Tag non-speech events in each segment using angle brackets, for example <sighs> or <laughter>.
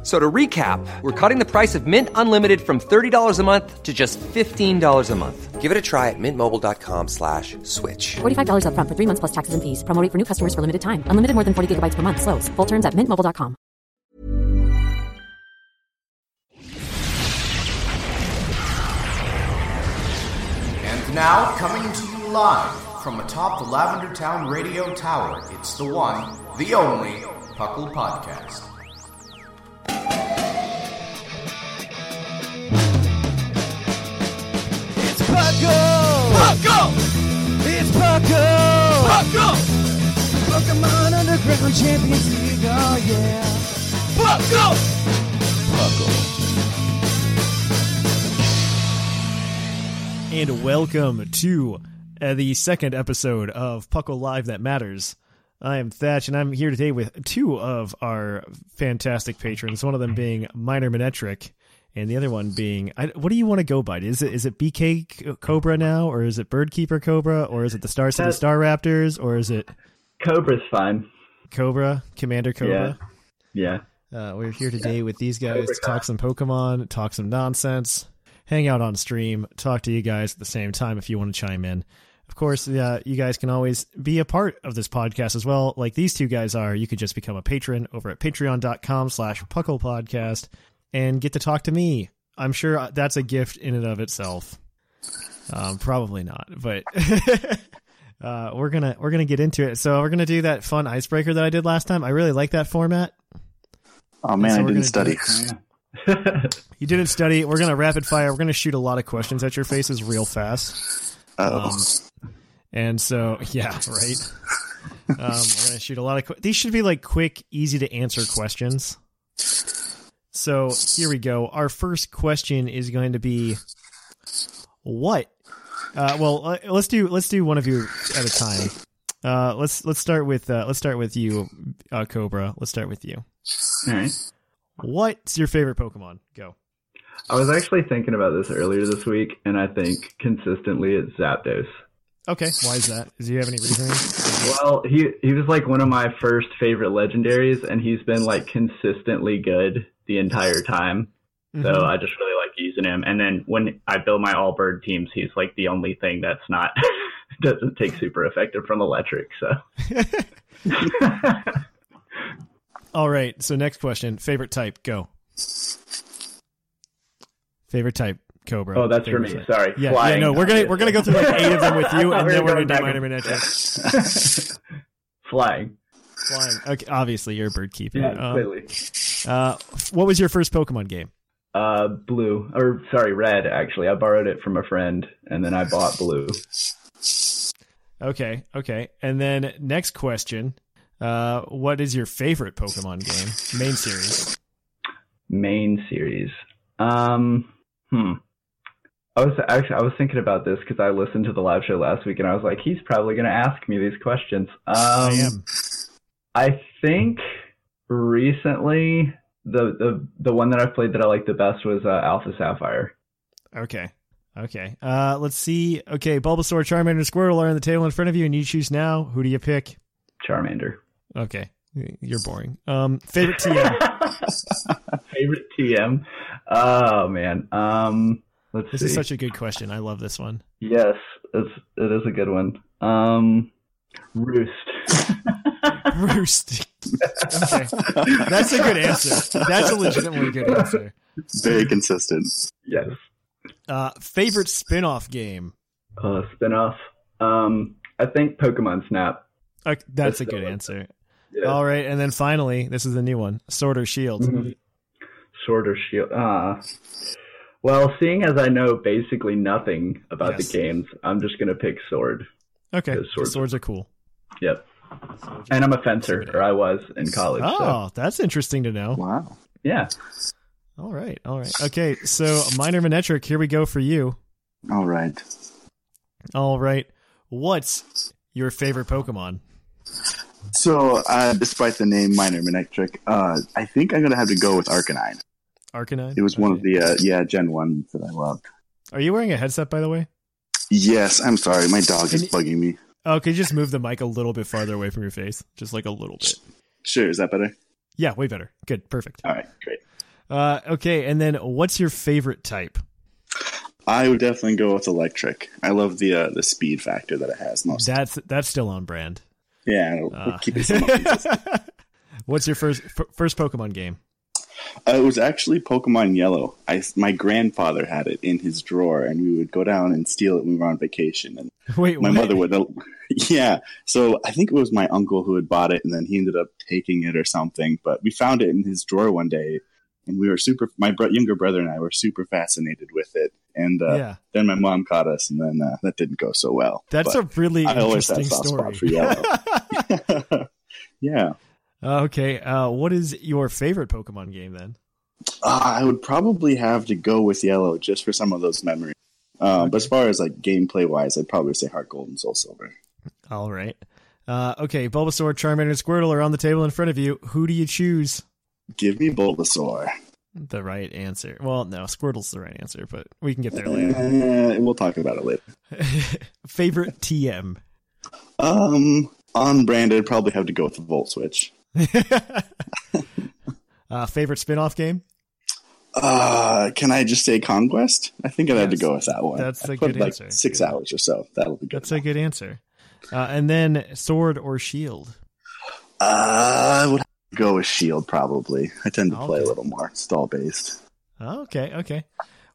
F- So to recap, we're cutting the price of Mint Unlimited from $30 a month to just $15 a month. Give it a try at mintmobile.com slash switch. $45 upfront for three months plus taxes and fees. Promo rate for new customers for limited time. Unlimited more than 40 gigabytes per month. Slows. Full terms at mintmobile.com. And now, coming to you live from atop the Lavender Town Radio Tower, it's the one, the only, Puckle Podcast. Puckle! Puckle! It's Puckle! Puckle! Pokemon Underground Champions League, oh yeah! Puckle! and welcome to uh, the second episode of Puckle Live That Matters. I am Thatch, and I'm here today with two of our fantastic patrons. One of them being Minor Manectric, and the other one being I, what do you want to go by? Is it is it BK Cobra now, or is it Birdkeeper Cobra, or is it the Star City That- Star Raptors, or is it Cobra's fine. Cobra Commander Cobra? Yeah. Uh, we're here today with these guys Cobra to talk some Pokemon, talk some nonsense, hang out on stream, talk to you guys at the same time if you want to chime in. Of course, uh, you guys can always be a part of this podcast as well, like these two guys are. You could just become a patron over at patreon.com slash puckle podcast and get to talk to me. I'm sure that's a gift in and of itself. Um, probably not, but <laughs> uh, we're gonna we're gonna get into it. So we're gonna do that fun icebreaker that I did last time. I really like that format. Oh man, So I didn't study. <laughs> You didn't study. We're gonna rapid fire. We're gonna shoot a lot of questions at your faces real fast. Oh, Um, and so, <laughs> yeah, right. Um, we're gonna shoot a lot of. Que- These should be like quick, easy to answer questions. So here we go. Our first question is going to be, what? Uh, well, uh, let's do let's do one of you at a time. Uh, let's let's start with uh, let's start with you, uh, Cobra. Let's start with you. All right. What's your favorite Pokemon? Go. I was actually thinking about this earlier this week, and I think consistently it's Zapdos. Okay, why is that? Do you have any reasoning? Well, he he was like one of my first favorite legendaries, and he's been like consistently good the entire time. So Mhm. I just really like using him. And then when I build my all bird teams, he's like the only thing that's not <laughs> doesn't take super effective from electric. So <laughs> All right. So next question. Favorite type. Go. Favorite type. Cobra. Oh, that's for me. type. Sorry. Yeah, Flying, yeah. No, we're gonna we're gonna go through like eight of them with you, and <laughs> then we're gonna do minor and- Flying. Flying. Okay. Obviously, you're a bird keeper. Yeah, Um, clearly. Uh, what was your first Pokemon game? Uh, blue or sorry, red. Actually, I borrowed it from a friend, and then I bought blue. Okay. Okay. And then next question. Uh, what is your favorite Pokemon game? Main series. Main series. Um, hmm. I was actually I was thinking about this because I listened to the live show last week, and I was like, he's probably going to ask me these questions. Um, I am. I think recently the the the one that I've played that I like the best was uh, Alpha Sapphire. Okay. Okay. Uh, let's see. Okay, Bulbasaur, Charmander, and Squirtle are on the table in front of you, and you choose now. Who do you pick? Charmander. Okay, you're boring. Um, favorite TM. <laughs> Favorite TM? Oh man. Um, let's this see. is such a good question. I love this one. Yes, it's it is a good one. Um, Roost. <laughs> Roost. okay, that's a good answer. That's a legitimately good answer. Very consistent. yes. Uh, favorite spin-off game. Uh, spinoff. Um, I think Pokemon Snap. Okay, that's That's a good answer. Yeah. All right, and then finally, this is the new one: Sword or Shield. Mhm. Sword or Shield. Uh, well, seeing as I know basically nothing about Yes. the games, I'm just gonna pick Sword. Okay, swords- swords are cool. Yep. And I'm a fencer, or I was in college. Oh, So, that's interesting to know. Wow. yeah. All right, all right. Okay, so minor Manectric, here we go for you. All right. All right, what's your favorite Pokemon? So, uh, despite the name Minor Manectric, uh, I think I'm gonna have to go with Arcanine. Arcanine. It was one of the uh, yeah Gen ones that I loved. Are you wearing a headset, by the way? Yes, I'm sorry, my dog is bugging me. Oh, you just move the mic a little bit farther away from your face, just like a little bit? Sure, is that better? Yeah, way better. Good, perfect. All right, great. Uh, okay, and then what's your favorite type? I would definitely go with Electric. I love the uh, the speed factor that it has most. That's that's still on brand. yeah, Uh, keep it <laughs> what's your first f- first Pokemon game? Uh, it was actually Pokemon Yellow. I my grandfather had it in his drawer, and we would go down and steal it when we were on vacation. And <laughs> Wait, my what? mother would, <laughs> yeah. So I think it was my uncle who had bought it, and then he ended up taking it or something. But we found it in his drawer one day, and we were super. My bro- younger brother and I were super fascinated with it. And uh, yeah, then my mom caught us, and then uh, that didn't go so well. that's But a really I always had a interesting soft story. spot for Yellow. <laughs> yeah. Okay, uh, what is your favorite Pokemon game then? Uh, I would probably have to go with yellow just for some of those memories. Uh, But as far as like gameplay wise, I'd probably say Heart Gold and Soul Silver. All right. Uh, okay, Bulbasaur, Charmander, and Squirtle are on the table in front of you. Who do you choose? Give me Bulbasaur. The right answer. Well, no, Squirtle's the right answer, but we can get there later. Eh, we'll talk about it later. <laughs> favorite TM. Um, on brand, I'd probably have to go with the Volt Switch. <laughs> uh, favorite spin-off game? Uh, can I just say Conquest? I think I'd have to go with that one. that's I a good like answer. Six hours or so. That'll be good. That's a good answer. Uh, and then sword or shield? Uh, I would go with Shield probably. I tend to play a little more stall based. Oh, okay, okay.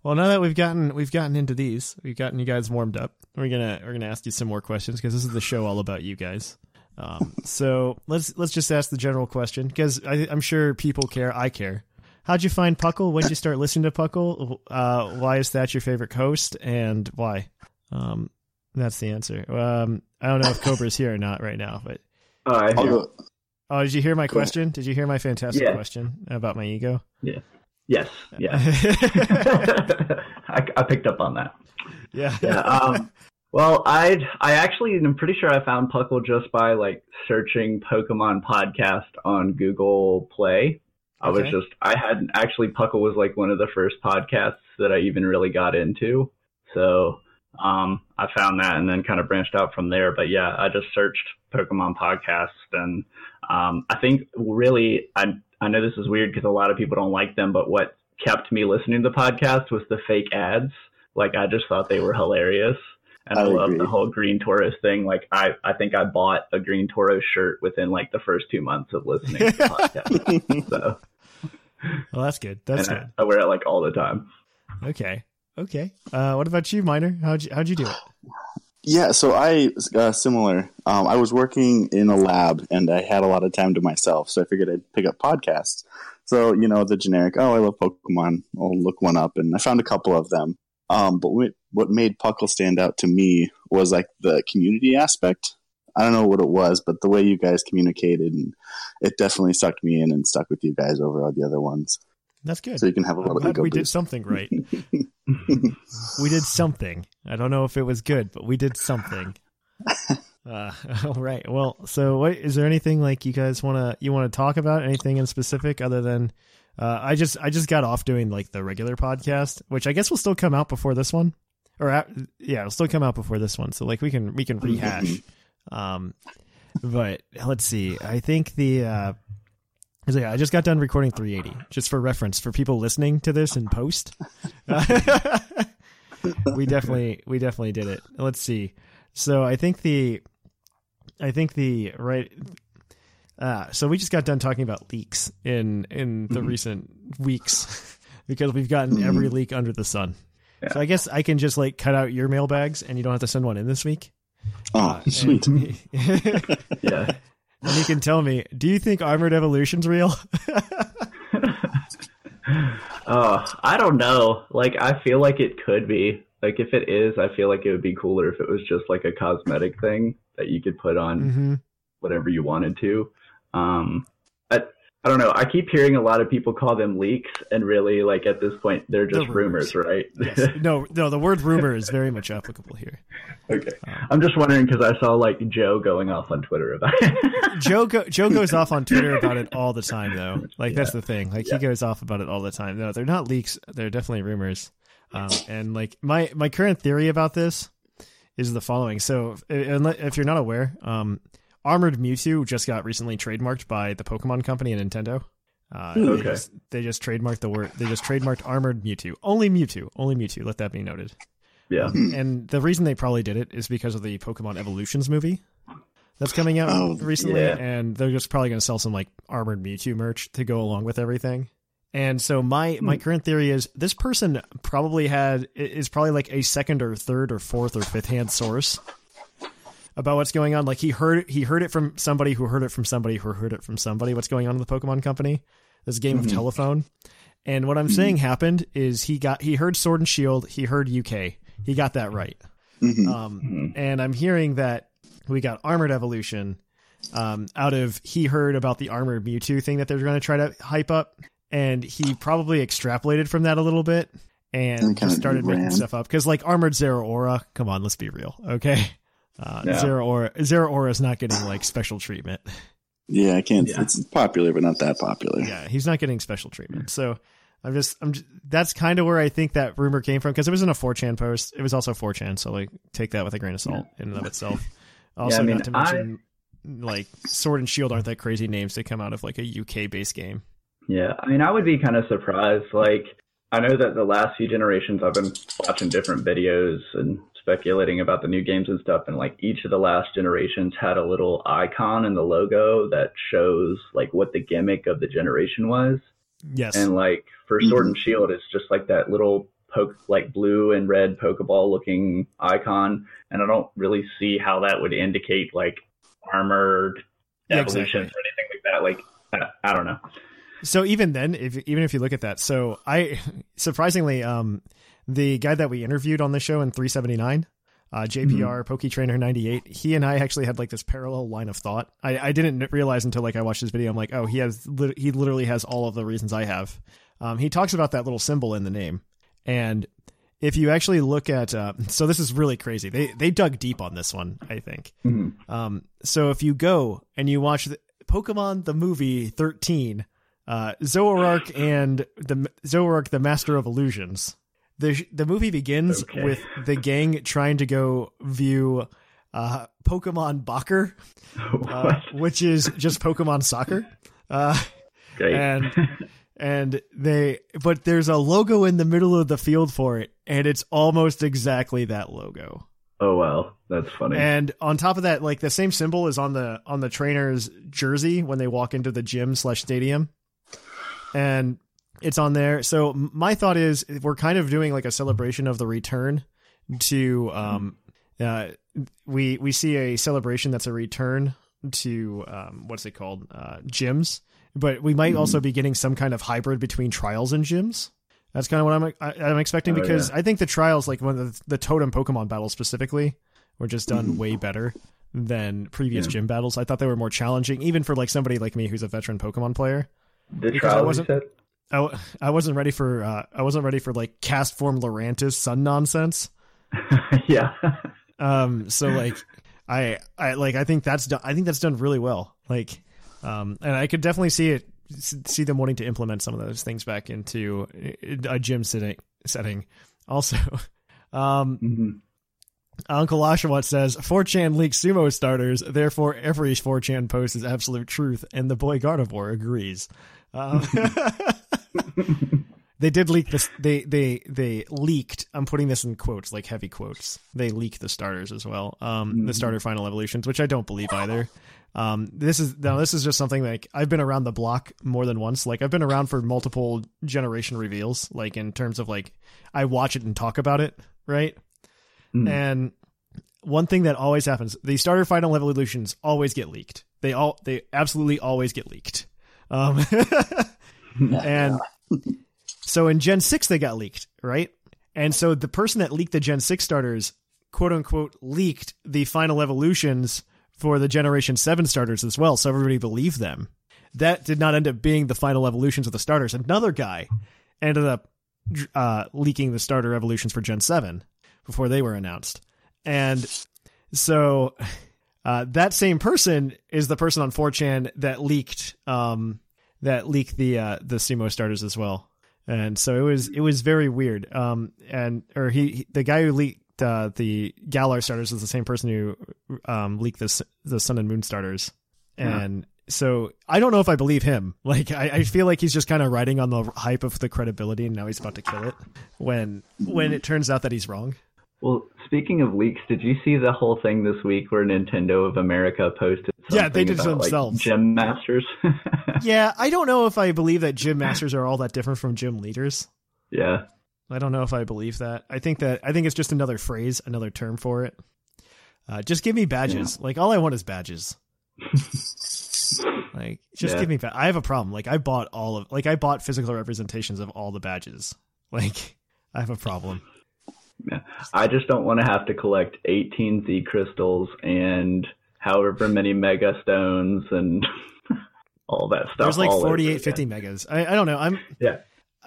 Well, now that we've gotten we've gotten into these, we've gotten you guys warmed up. We're gonna we're gonna ask you some more questions because this is the show all about you guys. Um, so let's let's just ask the general question because I'm sure people care. I care. How'd you find Puckle? When did you start listening to Puckle? Uh, why is that your favorite host, and why? Um, that's the answer. Um, I don't know if Cobra's here or not right now, but Oh, I I'll hear. go, oh, did you hear my question? Did you hear my fantastic Yeah. question about my ego? Yeah. Yes. Yeah. <laughs> <laughs> I, I picked up on that. yeah. Yeah. Um, well, I I actually am pretty sure I found Puckle just by like searching Pokemon podcast on Google Play. I was just I had actually Puckle was like one of the first podcasts that I even really got into. So um, I found that and then kind of branched out from there. But yeah, I just searched Pokemon podcast and um, I think really I I know this is weird because a lot of people don't like them, but what kept me listening to the podcast was the fake ads. Like I just thought they were hilarious. And I, I love the whole Green Toros thing. Like I, I think I bought a Green Toro shirt within like the first two months of listening to the <laughs> podcast. So Well, that's good. That's and good. I, I wear it like all the time. Okay. Okay. Uh, what about you, Miner? How'd you how'd you do it? Yeah, so I uh, similar. Um, I was working in a lab and I had a lot of time to myself, so I figured I'd pick up podcasts. So you know the generic. Oh, I love Pokemon. I'll look one up, and I found a couple of them. Um, but what what made Puckle stand out to me was like the community aspect. I don't know what it was, but the way you guys communicated, and it definitely sucked me in and stuck with you guys over all the other ones. That's good. So you can have a little glad ego we did something right. <laughs> <laughs> we did something. I don't know if it was good, but we did something. <laughs> Uh, all right. Well, so what is there anything like you guys want to you want to talk about anything in specific other than uh, I just I just got off doing like the regular podcast, which I guess will still come out before this one, or at, yeah, it'll still come out before this one. So like we can we can rehash. <laughs> um, but let's see. I think the uh, I just got done recording 380, just for reference for people listening to this in post. <laughs> we definitely we definitely did it. Let's see. So I think the I think the right uh so we just got done talking about leaks in in the recent weeks <laughs> because we've gotten every leak under the sun. So I guess I can just like cut out your mailbags and you don't have to send one in this week. Oh, sweet. <laughs> Yeah. and you can tell me, do you think Armored Evolution's real? <laughs> Uh, I don't know. Like, I feel like it could be. Like, if it is, I feel like it would be cooler if it was just like a cosmetic thing that you could put on mm-hmm. whatever you wanted to. Um, I, I don't know. I keep hearing a lot of people call them leaks, and really, like at this point, they're just They're rumors. rumors, right? Yes. No, no, the word rumor is very much applicable here. <laughs> okay. I'm just wondering because I saw like Joe going off on Twitter about it. <laughs> Joe go, Joe goes off on Twitter <laughs> about it all the time, though. Like that's the thing. Like he goes off about it all the time. No, they're not leaks. They're definitely rumors. Um, and like my my current theory about this is the following. So if, if you're not aware, um, Armored Mewtwo just got recently trademarked by the Pokemon Company and Nintendo. Uh, Okay. They just, they just trademarked the word. They just trademarked Armored Mewtwo. Only Mewtwo. Only Mewtwo. Let that be noted. yeah. And the reason they probably did it is because of the Pokemon Evolutions movie that's coming out Oh, recently, yeah. and they're just probably going to sell some like armored Mewtwo merch to go along with everything. And so my my current theory is this person probably had is probably like a second or third or fourth or fifth hand source about what's going on. Like he heard he heard it from somebody who heard it from somebody who heard it from somebody. What's going on in the Pokemon Company? This game of telephone. And what I'm saying happened is he got he heard Sword and Shield, he heard UK. He got that right. Um, and I'm hearing that we got Armored Evolution um, out of he heard about the Armored Mewtwo thing that they're going to try to hype up, and he probably extrapolated from that a little bit and And started making stuff up because like Armored Zeraora, come on, let's be real, okay? Uh, Yeah. Zeraora, Zero Aura is not getting like special treatment. Yeah, I can't. Yeah. It's popular, but not that popular. Yeah, he's not getting special treatment. So I'm just, I'm just, that's kind of where I think that rumor came from because it was in a 4chan post. It was also 4chan, so like take that with a grain of salt in and of itself. <laughs> Also, I mean, not to mention, like Sword and Shield aren't that crazy names to come out of like a UK based game. Yeah, I mean, I would be kind of surprised. Like, I know that the last few generations, I've been watching different videos and speculating about the new games and stuff, and like each of the last generations had a little icon in the logo that shows like what the gimmick of the generation was. Yes, And like for Sword and Shield, it's just like that little poke, like blue and red Pokeball looking icon, and I don't really see how that would indicate like armored Yeah, evolutions or anything like that. Like, I, I don't know. So even then, if even if you look at that, so I <laughs> surprisingly, um, the guy that we interviewed on the show in 379, uh, JPR Pokey Trainer 98, he and I actually had like this parallel line of thought. I, I didn't realize until like I watched this video. I'm like, oh, he has lit- he literally has all of the reasons I have. Um, he talks about that little symbol in the name, and if you actually look at, uh, so this is really crazy. They they dug deep on this one, I think. Um, so if you go and you watch the, Pokemon the movie 13, uh, Zoroark and the Zoroark the Master of Illusions. The the movie begins Okay. with the gang trying to go view uh, Pokemon Baccer, <laughs> uh, which is just Pokemon soccer. Uh, and <laughs> and they but there's a logo in the middle of the field for it and it's almost exactly that logo oh well, that's funny. and on top of that like the same symbol is on the on the trainer's jersey when they walk into the gym slash stadium and it's on there. So my thought is we're kind of doing like a celebration of the return to um uh we we see a celebration that's a return to um what's it called? Uh gyms. But we might also be getting some kind of hybrid between trials and gyms. That's kind of what i'm I, i'm expecting Oh, because yeah. i think the trials like one of the, the totem pokemon battles specifically were just done way better than previous Yeah. gym battles. I thought they were more challenging even for like somebody like me who's a veteran pokemon player. The because I trial you wasn't-? I, w- I wasn't ready for uh, I wasn't ready for like Castform Lurantis sun nonsense. <laughs> yeah. Um, so like I I like I think that's done. I think that's done really well. Like, um, and I could definitely see it see them wanting to implement some of those things back into a gym setting. Setting also. <laughs> Um, Mhm. Uncle Oshawott says 4chan leaks sumo starters, therefore every 4chan post is absolute truth, and the boy Gardevoir agrees. Um, <laughs> they did leak this. They they they leaked. I'm putting this in quotes, like heavy quotes. They leaked the starters as well. Um, the starter final evolutions, which I don't believe either. Um, this is now this is just something like I've been around the block more than once. Like I've been around for multiple generation reveals. Like in terms of like I watch it and talk about it, right? And one thing that always happens, the starter final evolutions always get leaked. They all they absolutely always get leaked. Um, <laughs> <laughs> and so in Gen 6 they got leaked, right? And so the person that leaked the Gen 6 starters, quote unquote, leaked the final evolutions for the Generation 7 starters as well, so everybody believed them. That did not end up being the final evolutions of the starters. Another guy ended up uh, leaking the starter evolutions for Gen 7 before they were announced. And so uh, that same person is the person on 4chan that leaked um, that leaked the uh, the sumo starters as well. And so it was it was very weird. Um, and or he, he the guy who leaked uh, the Galar starters is the same person who um, leaked the the Sun and Moon starters. And so I don't know if I believe him. <laughs> Like I, I feel like he's just kind of riding on the hype of the credibility, and now he's about to kill it when when it turns out that he's wrong. Well, speaking of leaks, did you see the whole thing this week where Nintendo of America posted? Yeah, they something did it about, like, themselves. gym masters. <laughs> Yeah, I don't know if I believe that gym masters are all that different from gym leaders. yeah. I don't know if I believe that. I think that I think it's just another phrase, another term for it. Uh, just give me badges. Like all I want is badges. <laughs> like just Yeah. give me. Ba- I have a problem. Like I bought all of. Like I bought physical representations of all the badges. Like <laughs> I have a problem. Yeah. I just don't want to have to collect 18 Z crystals and however many mega stones and <laughs> all that stuff. There's like 48, 50 megas. I, I don't know. I'm. Yeah.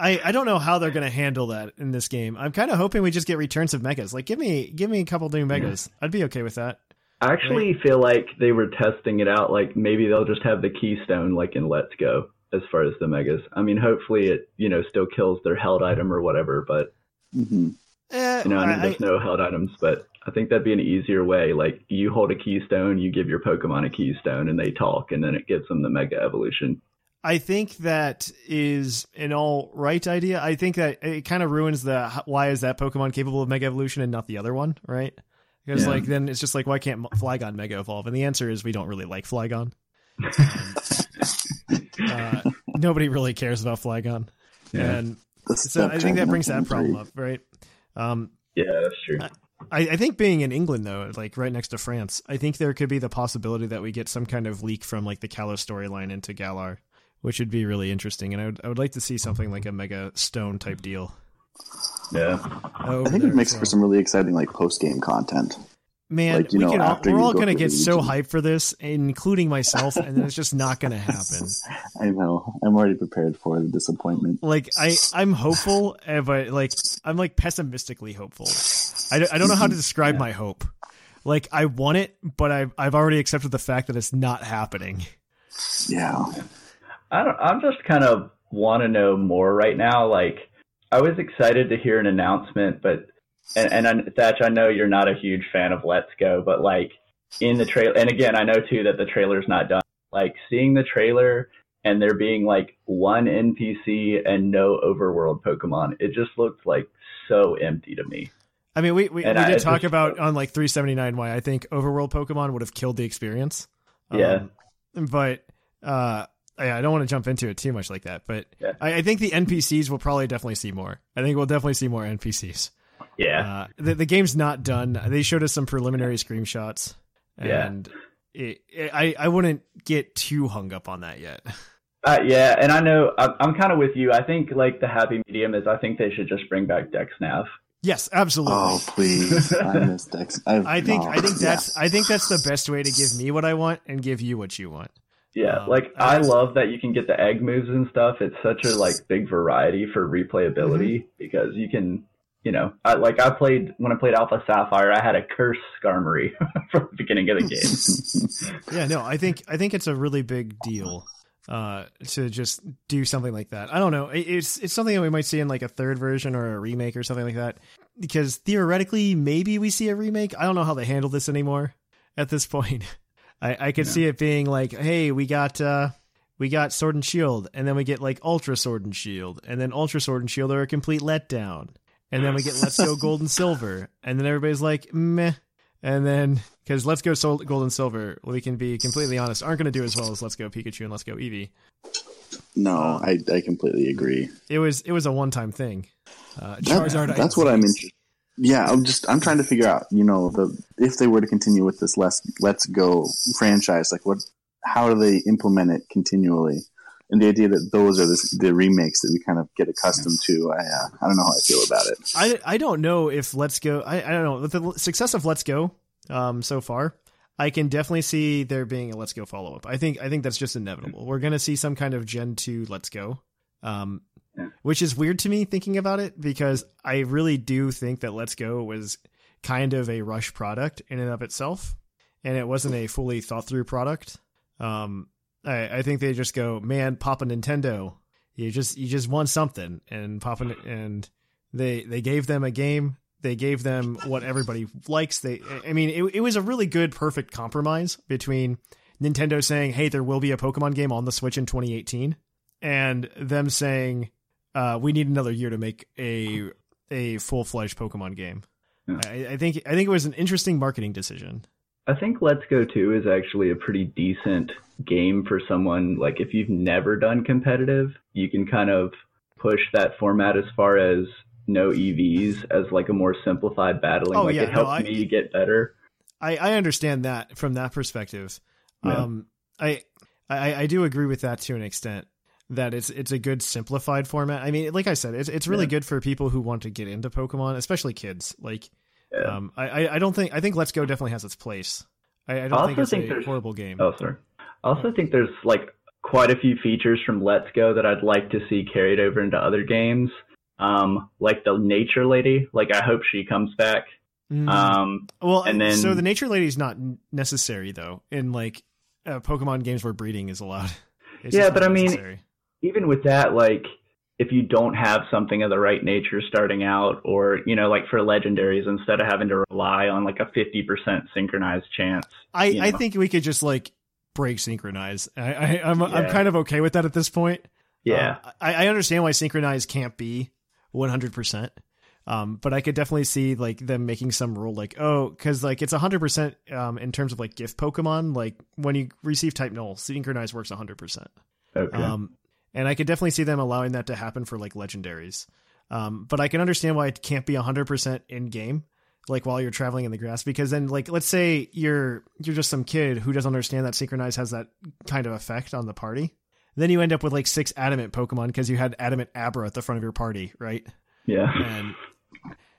I, I don't know how they're gonna handle that in this game. I'm kind of hoping we just get returns of megas. Like give me give me a couple new megas. I'd be okay with that. I actually feel like they were testing it out. Like maybe they'll just have the keystone like in Let's Go as far as the megas. I mean, hopefully it, you know, still kills their held item or whatever, but hmm Eh, you know, I mean, I- there's no held items, but I think that'd be an easier way. Like you hold a keystone, you give your Pokemon a keystone and they talk and then it gives them the mega evolution. I think that is an all right idea. I think that it kind of ruins the why is that Pokemon capable of Mega Evolution and not the other one, right? Because Yeah. like then it's just like why can't Flygon Mega Evolve? And the answer is we don't really like Flygon. <laughs> uh, nobody really cares about Flygon, and That's so I think that brings that problem up, right? Um, Yeah, that's true. I, I think being in England though, like right next to France, I think there could be the possibility that we get some kind of leak from like the Kalos storyline into Galar, which would be really interesting. And I would I would like to see something like a Mega Stone type deal. Yeah. over I think there, it makes so- for some really exciting like post game content. Man. like, you we know, can all, after we're all go gonna get the so hyped for this, including myself, and then it's just not gonna <laughs> happen. I know. I'm already prepared for the disappointment. Like I I'm hopeful, eh, but like I'm like pessimistically hopeful. I don't, I don't know how to describe my hope. Like I want it, but I've I've already accepted the fact that it's not happening. Yeah. I don't. I'm just kind of want to know more right now. Like, I was excited to hear an announcement, but and and I, Thatch, I know you're not a huge fan of Let's Go, but like in the trailer, and again, I know too that the trailer's not done. Like seeing the trailer and there being like one NPC and no overworld Pokemon, it just looked like so empty to me. I mean, we we, we And did I talk just- about on like 379 why I think overworld Pokemon would have killed the experience. Yeah. Um, but uh, I, I don't want to jump into it too much like that. But Yeah. I, I think the NPCs will probably definitely see more. I think we'll definitely see more NPCs. Yeah, Uh, the the game's not done. They showed us some preliminary screenshots, Yeah. and it, it, I I wouldn't get too hung up on that yet. uh, yeah, and I know I'm, I'm kind of with you. I think like the happy medium is I think they should just bring back DexNav. Yes, absolutely. Oh please, I miss Dex. I've, <laughs> I think oh, I think yeah. that's I think that's the best way to give me what I want and give you what you want. Yeah, Um, like I I love that you can get the egg moves and stuff. It's such a like big variety for replayability Mm-hmm. because you can, you know, I, like I played when I played Alpha Sapphire, I had a curse Skarmory <laughs> from the beginning of the game. <laughs> Yeah, no, I think I think it's a really big deal uh, to just do something like that. I don't know. It's it's something that we might see in like a third version or a remake or something like that. Because theoretically, maybe we see a remake. I don't know how they handle this anymore at this point. <laughs> I, I could see it being like, hey, we got uh, we got Sword and Shield, and then we get like Ultra Sword and Shield, and then Ultra Sword and Shield are a complete letdown, and then we get Let's Go Gold and Silver, and then everybody's like, meh. And then, because Let's Go Sol- Gold and Silver, we can be completely honest, aren't going to do as well as Let's Go Pikachu and Let's Go Eevee. no, I I completely agree. It was it was a one time thing. Uh, That- Charizard. that's what I'm interested. Yeah, I'm just I'm trying to figure out, you know, the if they were to continue with this let's let's go franchise, like what how do they implement it continually? And the idea that those are the, the remakes that we kind of get accustomed to, I uh, I don't know how I feel about it. I, I don't know if Let's Go. I, I don't know with the success of Let's Go um, so far. I can definitely see there being a Let's Go follow up. I think I think that's just inevitable. We're gonna see some kind of Gen two Let's Go, um, Yeah. which is weird to me thinking about it because I really do think that Let's Go was kind of a rush product in and of itself, and it wasn't a fully thought through product. Um, I, I think they just go, man, pop a Nintendo. You just you just want something, and pop an, and they they gave them a game. They gave them what everybody likes. They, I mean, it, it was a really good, perfect compromise between Nintendo saying, "Hey, there will be a Pokemon game on the Switch in 2018," and them saying, uh, "We need another year to make a a full fledged Pokemon game." Yeah. I, I think I think it was an interesting marketing decision. I think Let's Go 2 is actually a pretty decent game for someone like if you've never done competitive, you can kind of push that format as far as no EVs as like a more simplified battling. Oh, like yeah, it no, helps I- me get better. I, I understand that from that perspective. Yeah. Um, I, I I do agree with that to an extent. That it's it's a good simplified format. I mean, like I said, it's it's really Yeah. good for people who want to get into Pokemon, especially kids. Like, Yeah. um, I I- don't think I think Let's Go definitely has its place. I, I don't I think it's think a there's- horrible game. Oh, sorry. I also think there's like quite a few features from Let's Go that I'd like to see carried over into other games. Um, like the Nature Lady. Like I hope she comes back. Mm. Um, well, and then- so the Nature Lady is not necessary though in like uh, Pokemon games where breeding is allowed. <laughs> It's Yeah, but I mean, even with that, like if you don't have something of the right nature starting out, or you know, like for legendaries, instead of having to rely on like a fifty percent synchronized chance, I, you I know. think we could just like break synchronize. I, I I'm I'm kind of okay with that at this point. yeah, Um, I, I understand why synchronize can't be 100. percent um, but I could definitely see like them making some rule like oh because like it's 100 percent um in terms of like gift Pokemon like when you receive type null synchronize works 100 percent okay, um and I could definitely see them allowing that to happen for like legendaries. Um but I can understand why it can't be 100 percent in game like while you're traveling in the grass because then like let's say you're you're just some kid who doesn't understand that synchronize has that kind of effect on the party. Then you end up with like six adamant pokemon because you had adamant abra at the front of your party right? Yeah, and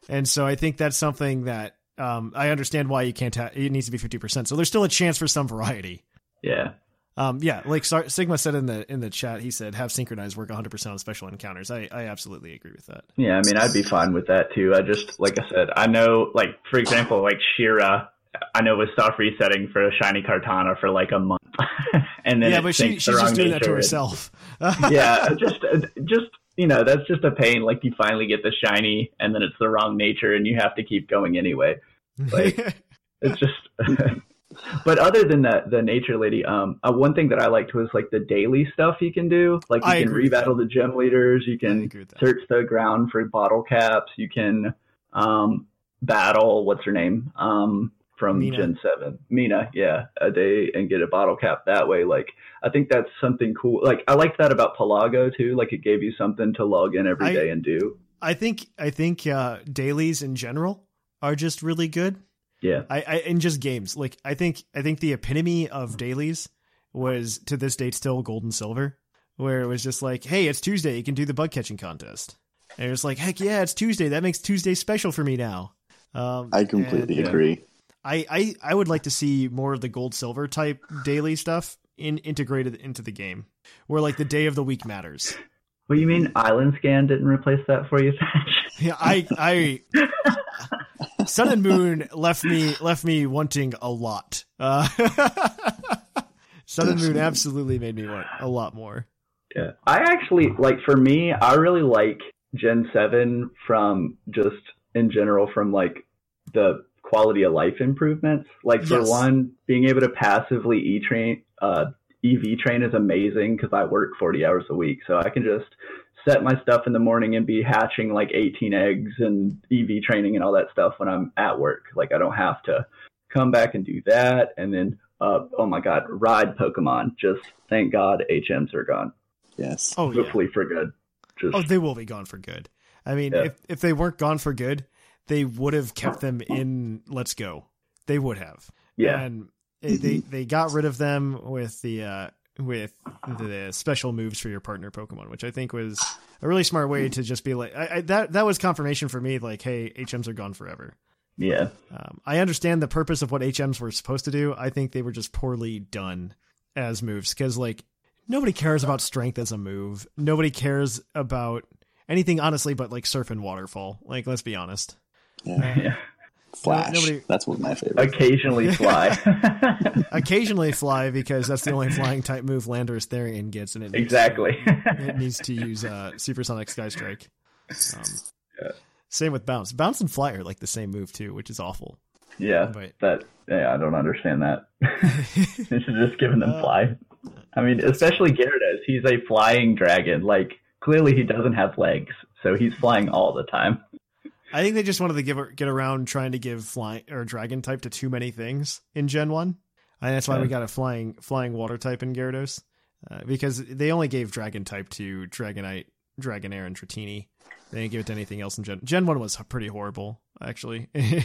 and so i think that's something that um, i understand why you can't have it needs to be 50% so there's still a chance for some variety. Yeah. Um, yeah like Sar- sigma said in the in the chat he said have synchronized work 100% on special encounters i i absolutely agree with that Yeah, I mean, I'd be fine with that too. I just, like I said, I know, like, for example, like Shira, I know was soft resetting for a shiny Kartana for like a month. <laughs> and then yeah but she, she's just doing that to herself <laughs> yeah, just, just, you know, that's just a pain. Like, you finally get the shiny and then it's the wrong nature and you have to keep going anyway. Like- <laughs> It's just, but other than that, the nature lady, um, uh, one thing that I liked was like the daily stuff you can do. Like you I can rebattle the gym leaders, you can agree with that. search the ground for bottle caps, you can um, battle what's her name um, from Mina. Gen Seven, Mina, yeah, a day and get a bottle cap that way. Like I think that's something cool. Like I liked that about Pelago too. Like it gave you something to log in every I- day and do. i think i think uh dailies in general are just really good Yeah, I, I in just games like I think I think the epitome of dailies was to this date still gold and silver, where it was just like, hey, it's Tuesday, you can do the bug catching contest, and it was like, heck yeah, it's Tuesday, that makes Tuesday special for me now. Um, I completely and agree. I, I I would like to see more of the gold silver type daily stuff in integrated into the game, where like the day of the week matters. what do you mean? Island Scan didn't replace that for you, Thatch? Yeah, I I <laughs> Sun and Moon left me left me wanting a lot. Uh, <laughs> Sun and Moon absolutely made me want a lot more. Yeah. I actually like for me, I really like Gen 7 from just in general from like the quality of life improvements. Like for Yes. one, being able to passively E train uh EV train is amazing because I work 40 hours a week. So I can just set my stuff in the morning and be hatching like 18 eggs and EV training and all that stuff when I'm at work. Like I don't have to come back and do that. And then, uh, oh my God, ride Pokemon. Just thank God HMs are gone. Yes. Oh yeah. Hopefully for good. Just, Oh, they will be gone for good. I mean, Yeah. if if they weren't gone for good, they would have kept them in Let's Go. They would have. Yeah. And they they, they got rid of them with the uh, with the special moves for your partner Pokemon, which I think was a really smart way to just be like I, I, that. That was confirmation for me, like, hey, HMs are gone forever. Yeah. Um, I understand the purpose of what HMs were supposed to do. I think they were just poorly done as moves because, like, nobody cares about strength as a move. Nobody cares about anything, honestly, but like surf and waterfall. Like, let's be honest. Yeah. Yeah. Flash. nobody- That's one of my favorites. Occasionally <laughs> fly. <laughs> Occasionally fly because that's the only flying type move Landorus Therian gets, and it needs, exactly. it needs to use uh, Supersonic Sky Strike. Um, Same with bounce. Bounce and fly are like the same move too, which is awful. yeah. But- That yeah, I don't understand that. <laughs> they should just giving them Uh, fly. I mean, especially Gyarados. He's a flying dragon. Like clearly he doesn't have legs, so he's flying all the time. I think they just wanted to give get around trying to give flying or dragon type to too many things in Gen One, and that's why we got a flying flying water type in Gyarados, uh, because they only gave dragon type to Dragonite, Dragonair, and Dratini. They didn't give it to anything else in Gen. Gen One was pretty horrible, actually, <laughs> in,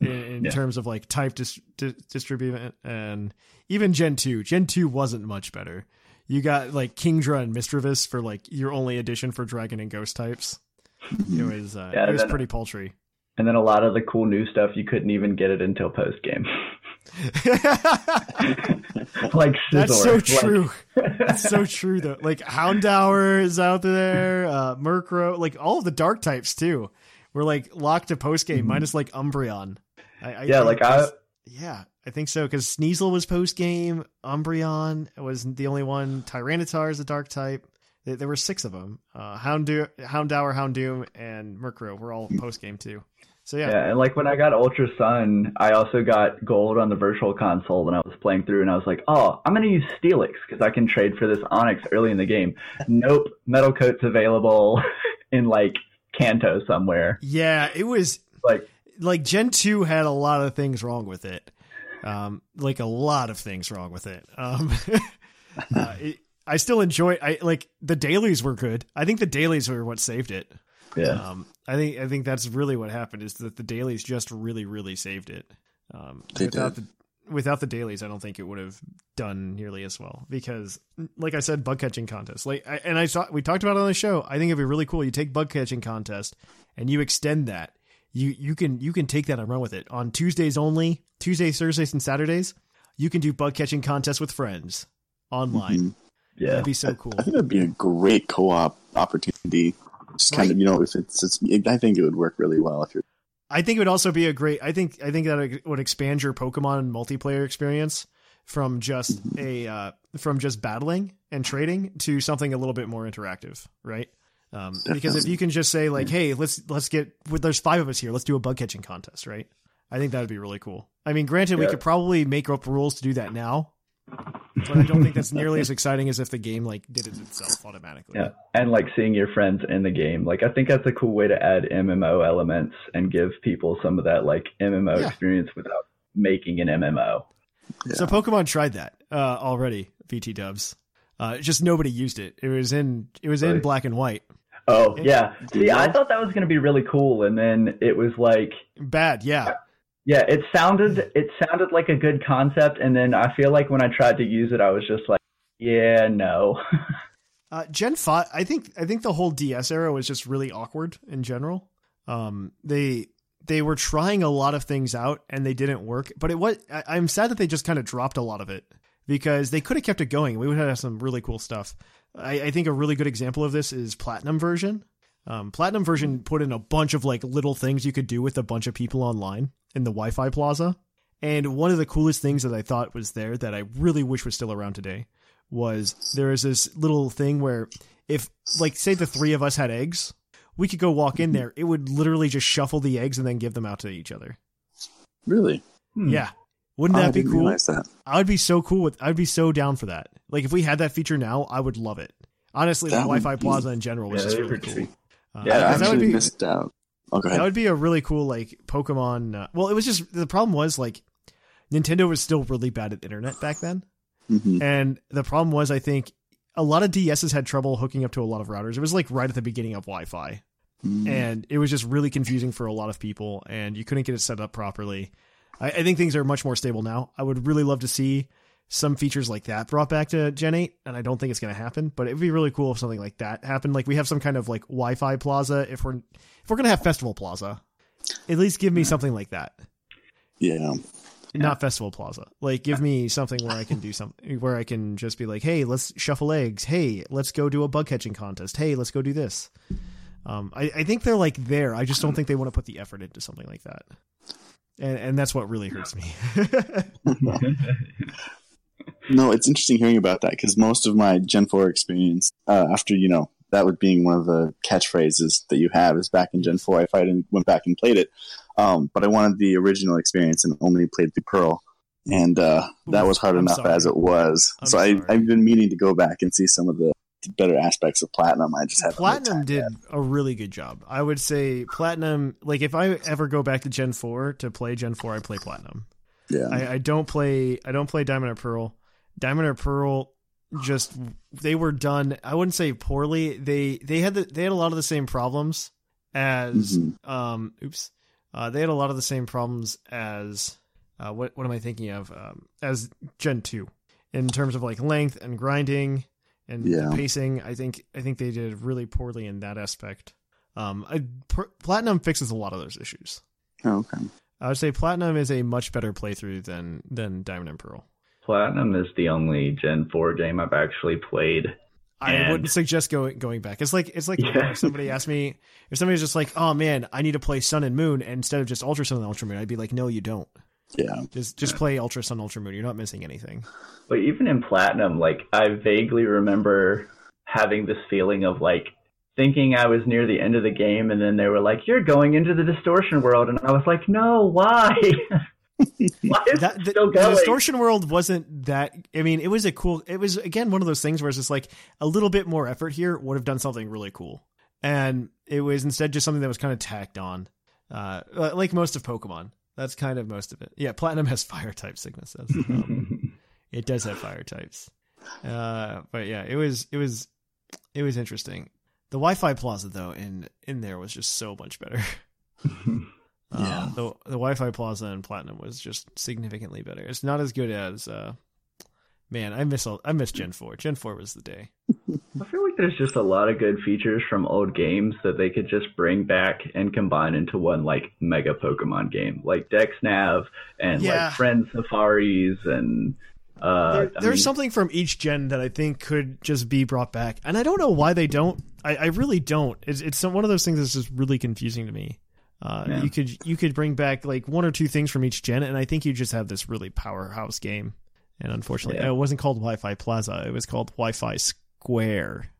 in Yeah. terms of like type dis- di- distribution, and even Gen Two. Gen Two wasn't much better. You got like Kingdra and Misdreavus for like your only addition for dragon and ghost types. It was uh, Yeah, it was then- pretty paltry. And then a lot of the cool new stuff you couldn't even get it until post game. <laughs> like Scizor. That's so Like- true. That's so true though. Like Houndour is out there, uh Murkrow, like all of the dark types too. Were like locked to post game minus like Umbreon. I, I Mm-hmm. yeah, like I yeah, I think so because Sneasel was post game. Umbreon was the only one. Tyranitar is a dark type. There, there were six of them. Uh, Houndour, Houndour, Houndoom, and Murkrow were all post game too. So yeah, Yeah, and like when I got Ultra Sun, I also got gold on the virtual console when I was playing through, and I was like, oh, I'm gonna use Steelix because I can trade for this Onix early in the game. <laughs> nope, Metal Coat's available <laughs> in like Kanto somewhere. yeah, it was Like, like Gen 2 had a lot of things wrong with it. Um, like a lot of things wrong with it. Um, <laughs> uh, it, I still enjoy I like the dailies were good. I think the dailies were what saved it. yeah, Um, I think I think that's really what happened is that the dailies just really really saved it. Um, without did. the without the dailies, I don't think it would have done nearly as well because, like I said, bug catching contest. Like, I, and I saw we talked about it on the show. I think it'd be really cool. You take bug catching contest and you extend that. You you can you can take that and run with it on Tuesdays only. Tuesdays, Thursdays, and Saturdays. You can do bug catching contests with friends online. Mhm. Yeah. That'd be so cool. I think that'd be a great co-op opportunity. Just kind of, you know, if it's, it's, I think it would work really well if you're. I think it would also be a great. I think I think that would expand your Pokemon multiplayer experience from just a uh, from just battling and trading to something a little bit more interactive, right? Um, because if you can just say like, "Hey, let's let's get well, there's five of us here, let's do a bug catching contest," right? I think that would be really cool. I mean, granted, we could probably make up rules to do that now, but I don't think that's nearly as exciting as if the game like did it itself automatically. Yeah, and like seeing your friends in the game. Like I think that's a cool way to add MMO elements and give people some of that like MMO Yeah. experience without making an MMO. So Pokemon tried that uh, already. VT Dubs, uh, just nobody used it. It was in it was in black and white. Oh It- yeah, see, I thought that was going to be really cool, and then it was like, Bad, yeah. Yeah, it sounded it sounded like a good concept, and then I feel like when I tried to use it, I was just like, yeah, no. <laughs> Uh, Gen five, I think I think the whole DS era was just really awkward in general. Um, they they were trying a lot of things out and they didn't work. But it was I, I'm sad that they just kind of dropped a lot of it because they could have kept it going. We would have some really cool stuff. I, I think a really good example of this is Platinum version. Um, Platinum version put in a bunch of like little things you could do with a bunch of people online in the Wi-Fi plaza. And one of the coolest things that I thought was there that I really wish was still around today was there is this little thing where if like say the three of us had eggs, we could go walk in there. It would literally just shuffle the eggs and then give them out to each other. Really? Yeah. Wouldn't Oh, I that be didn't cool? that. I would be so cool with I'd be so down for that. Like if we had that feature now, I would love it. Honestly, the That would Wi-Fi be- Plaza in general was Yeah, just really cool. sweet. Uh, Yeah, I that would actually be missed out. Oh, that would be a really cool like Pokemon. Uh, well, it was just the problem was like Nintendo was still really bad at internet back then, Mhm. and the problem was I think a lot of DSs had trouble hooking up to a lot of routers. It was like right at the beginning of Wi-Fi, Mm. and it was just really confusing for a lot of people, and you couldn't get it set up properly. I, I think things are much more stable now. I would really love to see some features like that brought back to Gen 8, and I don't think it's going to happen, but it'd be really cool if something like that happened. Like we have some kind of like Wi-Fi plaza if we're if we're going to have Festival Plaza. At least give me something like that. Yeah. Not Festival Plaza. Like give me something where I can do something where I can just be like, "Hey, let's shuffle eggs. Hey, let's go do a bug catching contest. Hey, let's go do this." Um, I, I think they're like there. I just don't think they want to put the effort into something like that. And and that's what really hurts me. <laughs> No, it's interesting hearing about that because most of my Gen 4 experience, uh, after, you know, that would being one of the catchphrases that you have is back in Gen 4, if I went back and played it. Um, but I wanted the original experience and only played through Pearl. And uh, that was hard I'm enough sorry. as it was. I'm so I. I've been meaning to go back and see some of the better aspects of Platinum. I just haven't. had Platinum did yet. a really good job. I would say Platinum. Like if I ever go back to Gen four to play Gen four, I play Platinum. Yeah. I, I don't play. I don't play Diamond or Pearl. Diamond or Pearl, just they were done. I wouldn't say poorly. They they had the, they had a lot of the same problems as Mhm. um. Oops. Uh, they had a lot of the same problems as uh, what what am I thinking of? Um, as Gen two, in terms of like length and grinding and Yeah. pacing. I think I think they did really poorly in that aspect. Um, I, Pr- Platinum fixes a lot of those issues. Oh, okay. I would say Platinum is a much better playthrough than than Diamond and Pearl. Platinum is the only Gen 4 game I've actually played. I And- wouldn't suggest going going back. It's like it's like Yeah. if somebody <laughs> asked me if somebody's just like, "Oh man, I need to play Sun and Moon instead of just Ultra Sun and Ultra Moon," I'd be like, "No, you don't. Yeah. Just just play Ultra Sun Ultra Moon. You're not missing anything." But even in Platinum, like I vaguely remember having this feeling of like thinking I was near the end of the game, and then they were like, "You're going into the distortion world," and I was like, "No, why? <laughs> why is That the, still the going?" distortion world wasn't that. I mean, it was a cool. It was again one of those things where it's just like a little bit more effort here would have done something really cool, and it was instead just something that was kind of tacked on, uh, like most of Pokemon. That's kind of most of it. Yeah, Platinum <laughs> has fire type sicknesses. <laughs> Um, it does have fire types. Uh, but yeah, it was it was it was interesting. The Wi-Fi Plaza though in in there was just so much better. Uh, <laughs> <laughs> Yeah. the the Wi-Fi Plaza in Platinum was just significantly better. It's not as good as uh, man. I miss all- I miss Gen Four. Gen Four was the day. I feel like there's just a lot of good features from old games that they could just bring back and combine into one like mega Pokemon game, like Dex Nav and Yeah. like Friend Safaris and uh, There, I there's mean, something from each gen that I think could just be brought back, and I don't know why they don't. I, I really don't. It's it's one of those things that's just really confusing to me. Uh, Yeah. You could you could bring back like one or two things from each gen, and I think you just have this really powerhouse game. And unfortunately, Yeah. it wasn't called Wi-Fi Plaza. It was called Wi-Fi Square.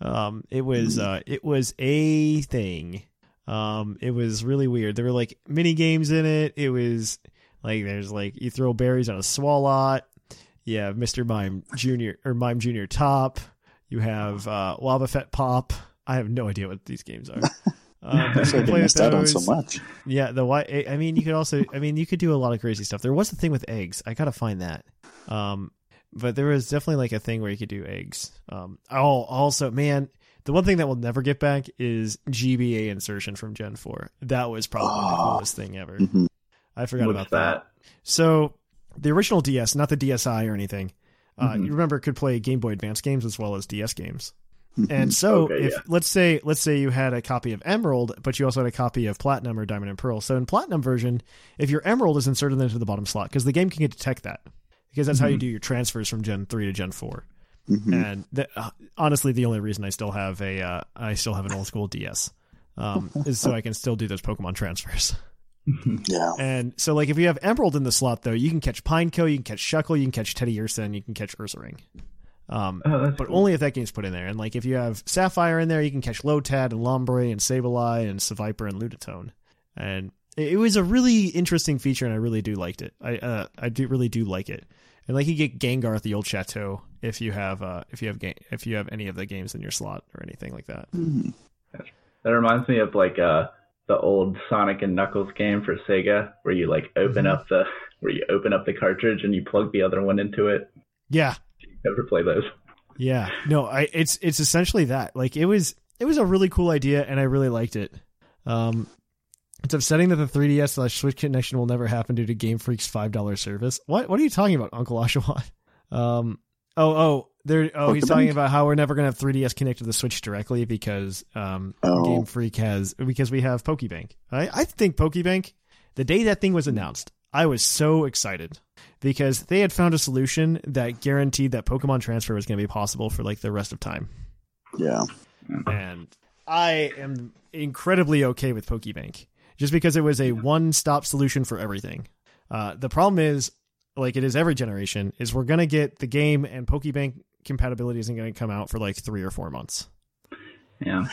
Um, it was uh, it was a thing. Um, it was really weird. There were like mini games in it. It was like there's like you throw berries on a Swalot. You have Mr. Mime Junior or Mime Junior Top. You have uh, Lava Fett Pop. I have no idea what these games are. Um, That's you why can I play with missed out on so much. Yeah, the why. I mean, you could also. I mean, you could do a lot of crazy stuff. There was a thing with eggs. I gotta find that. Um, but there was definitely like a thing where you could do eggs. Um, oh, also, man, the one thing that we'll never get back is GBA insertion from Gen Four. That was probably the Oh. coolest thing ever. Mhm. I forgot what's about that. that? So the original DS, not the DSi or anything. Uh, Mhm. You remember could play Game Boy Advance games as well as DS games. <laughs> And so, Okay, if yeah. let's say let's say you had a copy of Emerald, but you also had a copy of Platinum or Diamond and Pearl. So in Platinum version, if your Emerald is inserted into the bottom slot, because the game can detect that, because that's how you do your transfers from Gen three to Gen four. Mhm. And the, uh, honestly, the only reason I still have a uh, I still have an old school DS um, is so I can still do those Pokemon transfers. <laughs> Yeah. And so, like, if you have Emerald in the slot, though, you can catch Pineco, you can catch Shuckle, you can catch Teddiursa, and you can catch Ursaring. Um, Oh, but cool. only if that game's put in there. And like, if you have Sapphire in there, you can catch Lotad and Lombre and Sableye and Seviper and Luditone. And it, it was a really interesting feature, and I really do liked it. I uh, I do really do like it. And like, you get Gengar at the old chateau if you have uh if you have ga- if you have any of the games in your slot or anything like that. That reminds me of like uh the old Sonic and Knuckles game for Sega, where you like open Mhm. up the where you open up the cartridge and you plug the other one into it. Yeah, Ever play those? Yeah. No, I it's it's essentially that. Like it was it was a really cool idea and I really liked it. Um It's upsetting that the 3DS slash Switch connection will never happen due to Game Freak's five dollar service. What? What are you talking about, Uncle Oshawott? Um. Oh, oh, there. Oh, he's talking about how we're never gonna have 3DS connect to the Switch directly because um Oh. Game Freak has because we have Pokebank. I I think Pokebank. The day that thing was announced, I was so excited because they had found a solution that guaranteed that Pokemon transfer was going to be possible for like the rest of time Yeah. and I am incredibly okay with Pokebank just because it was a one-stop solution for everything. Uh, the problem is, like it is every generation, is we're gonna get the game and Pokebank compatibility isn't gonna come out for like three or four months, Yeah.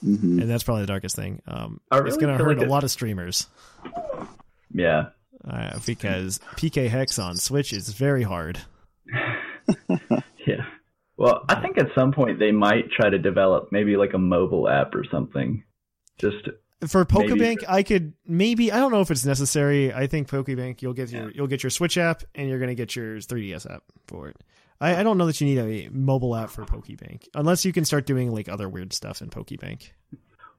hmm and that's probably the darkest thing. Um, I it's gonna hurt like a it- lot of streamers Yeah. uh, because PKHeX on Switch is very hard. <laughs> Yeah. Well, I think at some point they might try to develop maybe like a mobile app or something. Just For. Pokebank, I could maybe I don't know if it's necessary. I think Pokebank you'll get your you'll get your Switch app and you're gonna get your 3DS app for it. I, I don't know that you need a mobile app for Pokebank unless you can start doing like other weird stuff in Pokebank.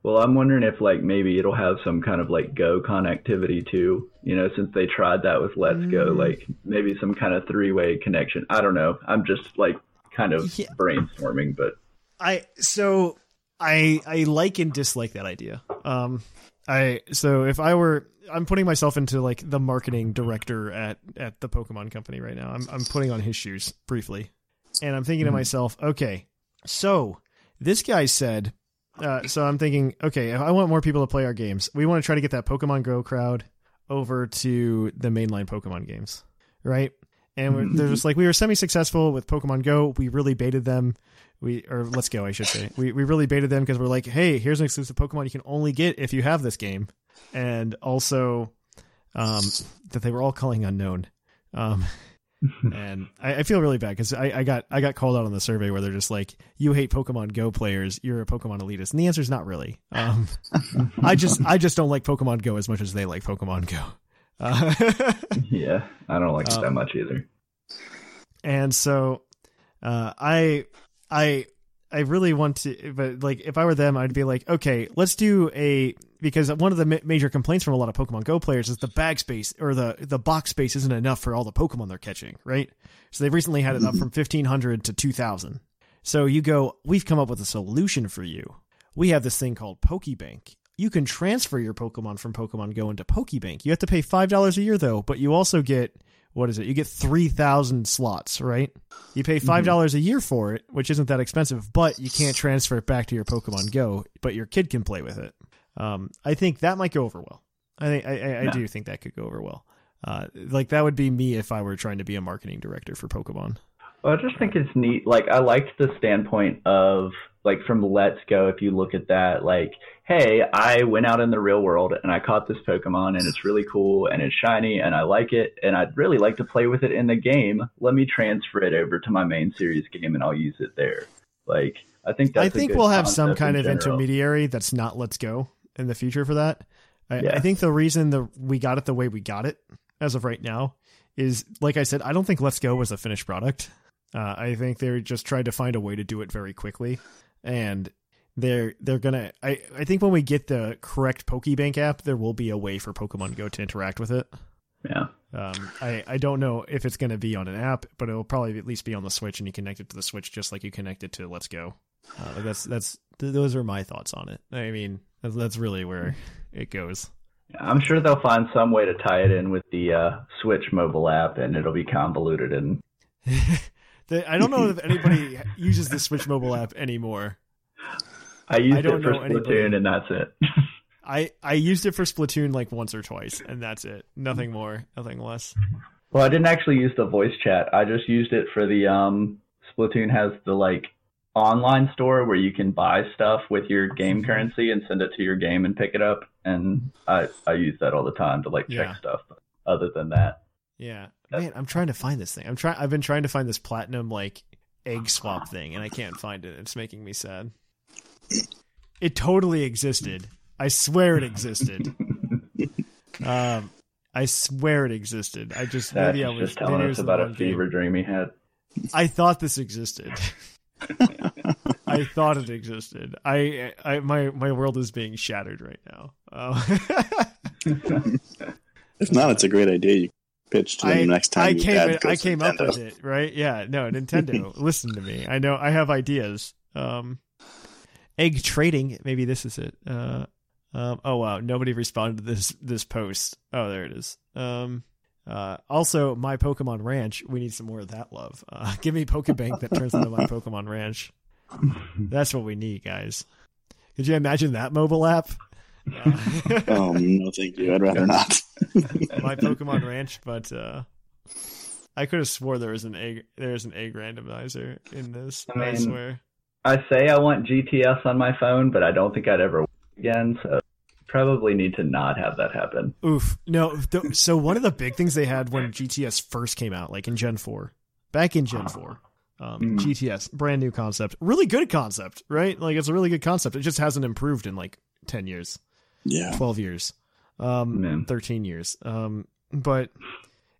well, I'm wondering if like maybe it'll have some kind of like Go connectivity too. You know, since they tried that with Let's Go, Mm. like maybe some kind of three-way connection. I don't know. I'm just like kind of Yeah. brainstorming, but I so I I like and dislike that idea. Um I so if I were I'm putting myself into like the marketing director at at the Pokemon company right now. I'm I'm putting on his shoes briefly. And I'm thinking to myself, okay, so this guy said uh, so I'm thinking, okay, I want more people to play our games, we want to try to get that Pokemon Go crowd over to the mainline Pokemon games, right? And we're, they're just like, we were semi-successful with Pokemon Go. We really baited them. We or Let's Go, I should say. We we really baited them because we're like, hey, here's an exclusive Pokemon you can only get if you have this game, and also um, that they were all calling unknown. Um, <laughs> and I, I feel really bad because I, I got I got called out on the survey where they're just like, you hate Pokemon Go players, you're a Pokemon elitist, and the answer is not really. Um, <laughs> I just I just don't like Pokemon Go as much as they like Pokemon Go. Uh, <laughs> yeah, I don't like it that Um, much either. and so uh, I I I really want to, but like if I were them, I'd be like, okay, let's do a because one of the ma- major complaints from a lot of Pokemon Go players is the bag space or the the box space isn't enough for all the Pokemon they're catching, right? So they've recently had it up mm-hmm. from fifteen hundred to two thousand. So you go, we've come up with a solution for you. We have this thing called Pokebank. You can transfer your Pokemon from Pokemon Go into Pokebank. You have to pay five dollars a year though, but you also get what is it? You get three thousand slots, right? You pay five dollars a year for it, which isn't that expensive, but you can't transfer it back to your Pokemon Go, but your kid can play with it. Um, I think that might go over well. I think I, I, I do think that could go over well. Uh, like that would be me if I were trying to be a marketing director for Pokemon. Well, I just think it's neat. Like, I liked the standpoint of, like, from Let's Go, if you look at that, like, hey, I went out in the real world and I caught this Pokemon and it's really cool and it's shiny and I like it and I'd really like to play with it in the game. Let me transfer it over to my main series game and I'll use it there. Like, I think that's I think we'll have some kind in of general. intermediary that's not Let's Go in the future for that. I, Yeah. I think the reason that we got it the way we got it as of right now is, like I said, I don't think Let's Go was a finished product. Uh, I think they just tried to find a way to do it very quickly, and they're they're gonna. I I think when we get the correct Pokebank app, there will be a way for Pokemon Go to interact with it. Yeah. Um, I, I don't know if it's going to be on an app, but it'll probably at least be on the Switch, and you connect it to the Switch just like you connect it to Let's Go. Uh, that's that's th- those are my thoughts on it. I mean, that's, that's really where it goes. I'm sure they'll find some way to tie it in with the uh, Switch mobile app and it'll be convoluted and <laughs> The, I don't know if <laughs> anybody uses the Switch mobile app anymore. I used I don't it for Splatoon anybody- and that's it. <laughs> I I used it for Splatoon like once or twice, and that's it. Nothing more, nothing less. Well, I didn't actually use the voice chat. I just used it for the um Splatoon has the like online store where you can buy stuff with your game <laughs> currency and send it to your game and pick it up and I I use that all the time to like check Yeah. stuff. But other than that, Yeah, man, I'm trying to find this thing. I'm trying. I've been trying to find this platinum like egg swap thing, and I can't find it. It's making me sad. It totally existed. I swear it existed. <laughs> um, I swear it existed. I just that's maybe I was just telling us about a wrong game. fever dream he had. I thought this existed. <laughs> I thought it existed. I, I, my, my world is being shattered right now. Oh. <laughs> If not, it's a great idea. You pitch to them I, next time. I came I came up with it, right? Yeah, no, <laughs> Nintendo, listen to me. I know I have ideas. Um, egg trading, maybe this is it. Uh, um, oh wow, nobody responded to this this post. Oh, there it is. Um, uh, also, my Pokemon Ranch. We need some more of that love. Uh, <laughs> give me Pokebank that turns into my Pokemon Ranch. <laughs> That's what we need, guys. Could you imagine that mobile app? Uh, Oh no, thank you. I'd rather not. <laughs> my Pokemon Ranch, but uh, I could have swore there was an egg. There's an egg randomizer in this. I, I swear. I say I want GTS on my phone, but I don't think I'd ever again. So probably need to not have that happen. Oof. No. Th- so one of the big things they had when GTS first came out, like in Gen Four, back in Gen Four, um, Mm. GTS, brand new concept, really good concept, right? Like it's a really good concept. It just hasn't improved in like ten years, Yeah. twelve years, um, Man. thirteen years. Um, but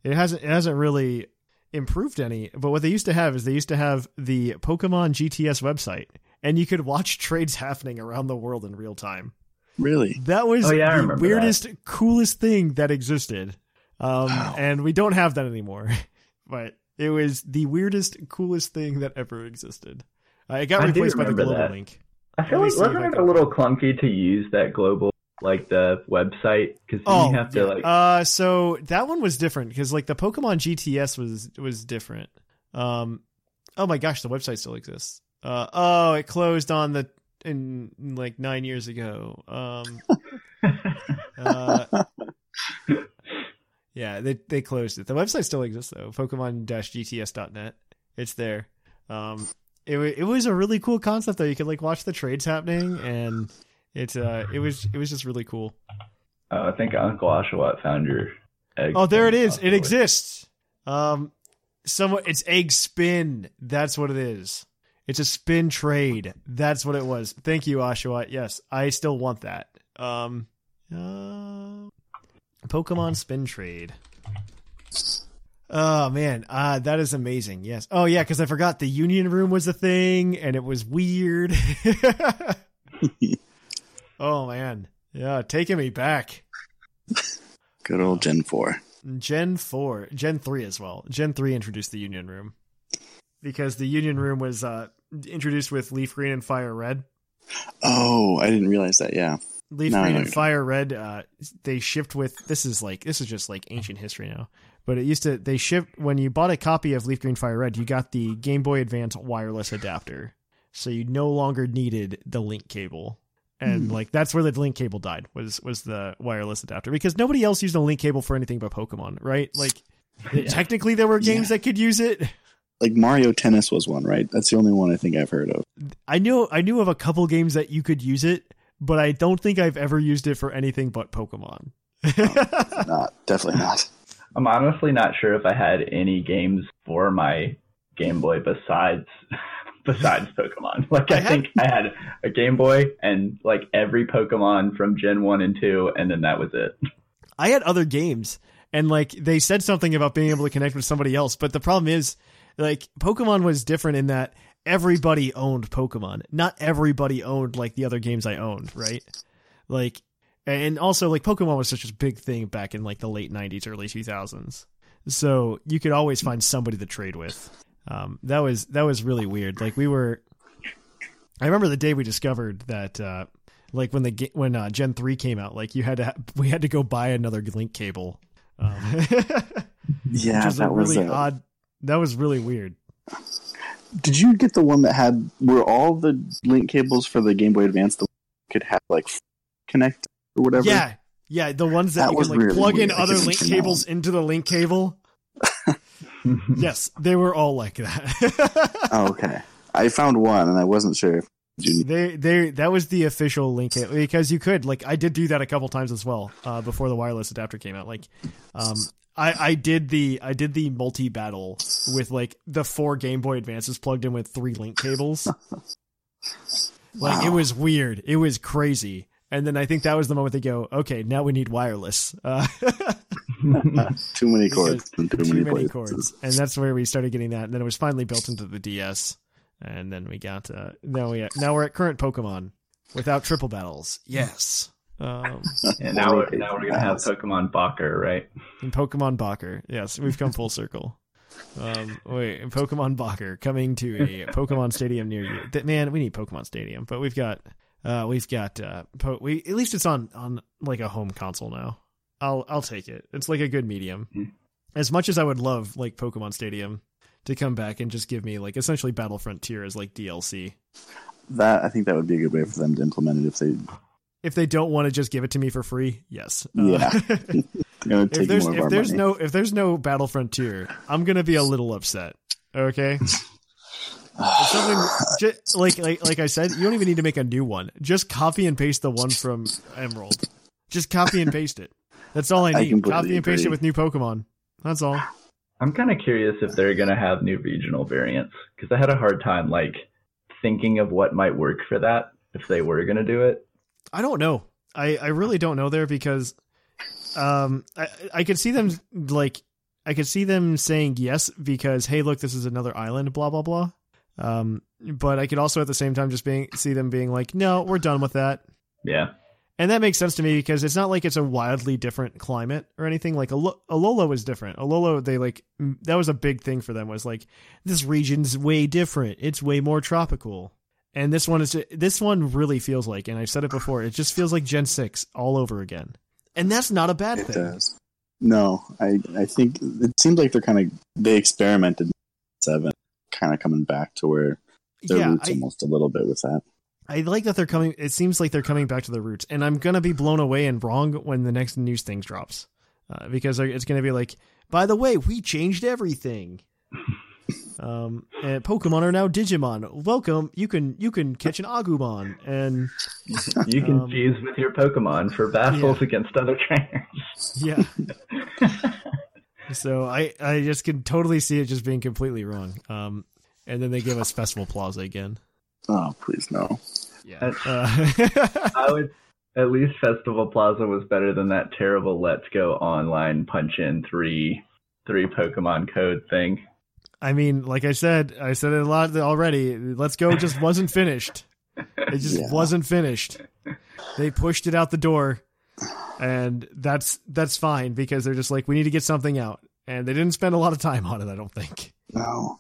it hasn't it hasn't really improved any. But what they used to have is they used to have the Pokemon GTS website, and you could watch <laughs> trades happening around the world in real time. Really? That was Oh, yeah, the remember weirdest, coolest thing that existed. Um, Wow. and we don't have that anymore. <laughs> but it was the weirdest, coolest thing that ever existed. Uh, it got I replaced by the global that. link. I feel like see if wasn't it a little clunky to use that global like the website because Oh, you have to like uh, so that one was different because like the Pokemon GTS was was different. Um, oh my gosh, the website still exists. Uh, oh, it closed on the in like nine years ago. Um, <laughs> uh, yeah, they they closed it. The website still exists though. Pokemon-GTS.net. It's there. Um, it it was a really cool concept though. You could like watch the trades happening, and it uh it was it was just really cool. oh, I think Uncle Oshawott found your egg. Oh, there it is. It exists. Um, somewhat. It's egg spin. That's what it is. It's a spin trade. That's what it was. Thank you, Oshawott. Yes, I still want that. Um, uh, Pokemon spin trade. Oh man, uh, that is amazing. Yes. Oh yeah, because I forgot the Union Room was a thing, and it was weird. <laughs> <laughs> oh man, yeah, taking me back. Good old Gen 4. Gen 4, Gen 3 as well. Gen 3 introduced the Union Room because the Union Room was uh, introduced with Leaf Green and Fire Red. Oh, I didn't realize that. Yeah. Leaf No, Green and. Fire Red, uh, they shipped with this is like this is just like ancient history now. But it used to they shipped when you bought a copy of Leaf Green Fire Red, you got the Game Boy Advance wireless adapter, so you no longer needed the link cable. And Hmm. like that's where the link cable died was was the wireless adapter because nobody else used a link cable for anything but Pokemon, right? Like technically there were games that could use it. Like Mario Tennis was one, right? That's the only one I think I've heard of. I knew I knew of a couple games that you could use it, but I don't think I've ever used it for anything but Pokemon. Not definitely not. <laughs> I'm honestly not sure if I had any games for my Game Boy besides besides <laughs> Pokemon. <laughs> Like I I, had- think I had a Game Boy and like every Pokemon from Gen One and Two, and then that was it. I had other games and like they said something about being able to connect with somebody else, but the problem is like Pokemon was different in that everybody owned Pokemon. Not everybody owned like the other games I owned, right? Like and also like Pokemon was such a big thing back in like the late 90s, early 2000s. So you could always find somebody to trade with. Um that was that was really weird. Like we were I remember the day we discovered that uh like when the when uh, Gen 3 came out, like you had to ha- we had to go buy another link cable. Um, <laughs> Yeah, was that was. really odd. That was really weird. Did you get the one that had were all the link cables for the Game Boy Advance the could have like connect or whatever? Yeah, yeah, the ones that, That you can like really plug in weird. I other link that cables into the link cable. <laughs> <laughs> yes, they were all like that. Oh, okay. I found one and I wasn't sure if you they they that was the official link cable because you could like I did do that a couple times as well uh, before the wireless adapter came out. Like, um, I I did the I did the multi battle with like the four Game Boy Advances plugged in with three link cables. <laughs> Like it was weird. It was crazy. And then I think that was the moment they go, okay, now we need wireless. Uh, <laughs> <laughs> too many cords and too, too many, many places. cords, and that's where we started getting that. And then it was finally built into the DS, and then we got uh, now we now we're at current Pokemon without triple battles. Yes. Um, And now we're, now we're gonna have Pokemon Baccer, right? and Pokemon Baccer. Yes, we've come full circle. Um, wait, Pokemon Baccer coming to a Pokemon Stadium near you. Th- Man, we need Pokemon Stadium, but we've got, uh, we've got, uh, po- we at least it's on on like a home console now. I'll I'll take it. It's like a good medium. Hmm. As much as I would love like Pokemon Stadium to come back and just give me like essentially Battle Frontier as like DLC. That I think that would be a good way for them to implement it if they. If they don't want to just give it to me for free, yes. Uh, Yeah. <laughs> They're if there's if there's no if there's no Battle Frontier, I'm gonna be a little upset. Okay. If something <sighs> ju- like like like I said, you don't even need to make a new one. Just copy and paste the one from Emerald. Just copy and paste it. That's all I I need. completely copy and paste agree. it with new Pokemon. That's all. I'm kind of curious if they're gonna have new regional variants because I had a hard time like thinking of what might work for that if they were gonna do it. I don't know. I, I really don't know there because um I I could see them like I could see them saying yes because hey look this is another island blah blah blah. Um but I could also at the same time just being see them being like no we're done with that. Yeah, And that makes sense to me because it's not like it's a wildly different climate or anything. Like Alo- Alola was different. Alola, they like that was a big thing for them. Was like this region's way different. It's way more tropical. And this one is this one really feels like, and I've said it before, it just feels like Gen six all over again. And that's not a bad It thing. does. No, I I think it seems like they're kind of they experimented seven, kind of coming back to where their Yeah, roots I, almost a little bit with that. I like that they're coming. It seems like they're coming back to their roots, and I'm gonna be blown away and wrong when the next news thing drops, uh, because it's gonna be like, by the way, we changed everything. um, and Pokemon are now Digimon. Welcome. You can you can catch an Agumon, and you can Um, fuse with your Pokemon for battles against other trainers. yeah. so I I just can totally see it just being completely wrong. Um, and then they give us Festival Plaza again. Oh, please no. Yeah. Uh, <laughs> I would at least Festival Plaza was better than that terrible Let's Go online punch in three three Pokemon code thing. I mean, like I said, I said it a lot already. Let's go just wasn't finished. It just Yeah. wasn't finished. They pushed it out the door, and that's that's fine because they're just like we need to get something out, and they didn't spend a lot of time on it. I don't think. No.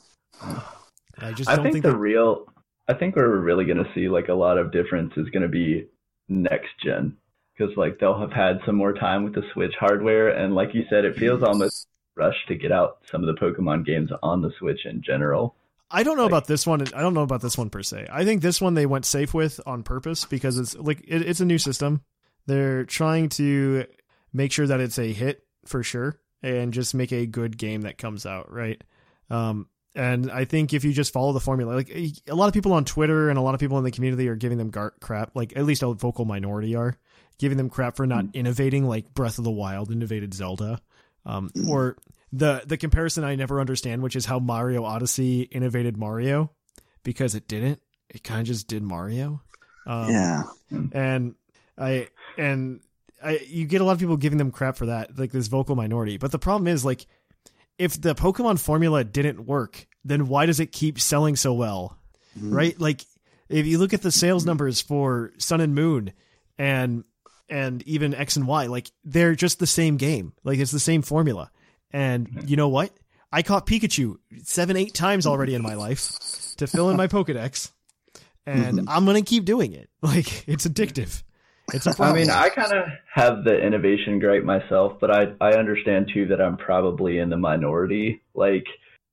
I just I don't think, think, the that- real I think where we're really going to see like a lot of difference is going to be next gen because like they'll have had some more time with the Switch hardware and like you said it feels almost rushed to get out some of the Pokemon games on the Switch in general. I don't know about this one. I don't know about this one per se. I think this one they went safe with on purpose because it's like it, it's a new system. They're trying to make sure that it's a hit for sure and just make a good game that comes out right. Um, and I think if you just follow the formula, like a lot of people on Twitter and a lot of people in the community are giving them gar- crap, like at least a vocal minority are giving them crap for not innovating, like Breath of the Wild innovated Zelda, um, or the the comparison I never understand, which is how Mario Odyssey innovated Mario because it didn't. It kind of just did Mario. Um, yeah. and I and I you get a lot of people giving them crap for that, like this vocal minority. But the problem is like if the Pokemon formula didn't work, then why does it keep selling so well? Mm-hmm. Right? Like if you look at the sales numbers for Sun and Moon and and even X and Y, like they're just the same game. Like it's the same formula. And you know what? I caught Pikachu seven, eight times already in my life to fill in my <laughs> Pokedex. And mm-hmm. I'm gonna keep doing it. <laughs> Like it's addictive. It's a I problem. mean, I kind of have the innovation gripe myself, but I I understand too that I'm probably in the minority. Like,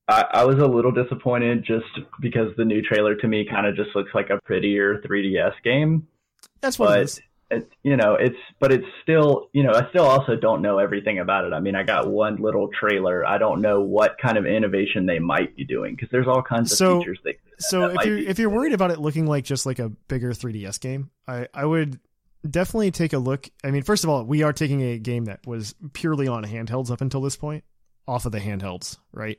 I, I was a little disappointed just because the new trailer to me kind of just looks like a prettier 3DS game. That's what it but is. it, you know, it's but it's still, you know, I still also don't know everything about it. I mean, I got one little trailer. I don't know what kind of innovation they might be doing because there's all kinds of So- features they. So if you're if you're worried about it looking like just like a bigger 3DS game, I I would definitely take a look. I mean, first of all, we are taking a game that was purely on handhelds up until this point, off of the handhelds, right?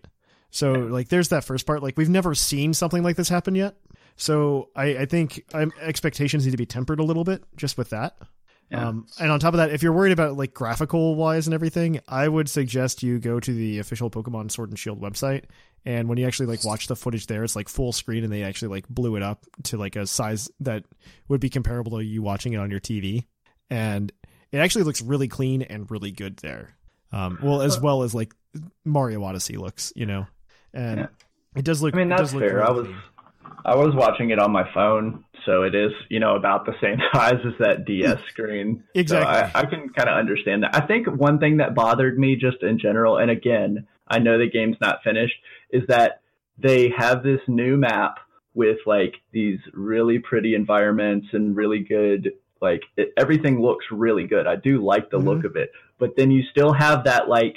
So like, there's that first part. Like, we've never seen something like this happen yet. So I I think um, expectations need to be tempered a little bit just with that. Yeah. Um, and on top of that, if you're worried about like graphical wise and everything, I would suggest you go to the official Pokemon Sword and Shield website. And when you actually like watch the footage there, it's like full screen, and they actually like blew it up to like a size that would be comparable to you watching it on your TV. and it actually looks really clean and really good there. Um, well, as well as like Mario Odyssey looks, you know, and Yeah. it does look. I mean, it that's does look fair. really I was clean. I was watching it on my phone, so it is you know about the same <laughs> size as that DS mm. screen. Exactly. So I, I can kind of understand that. I think one thing that bothered me just in general, and again, I know the game's not finished, is that they have this new map with like these really pretty environments and really good like it, everything looks really good. I do like the look mm-hmm. of it, but then you still have that like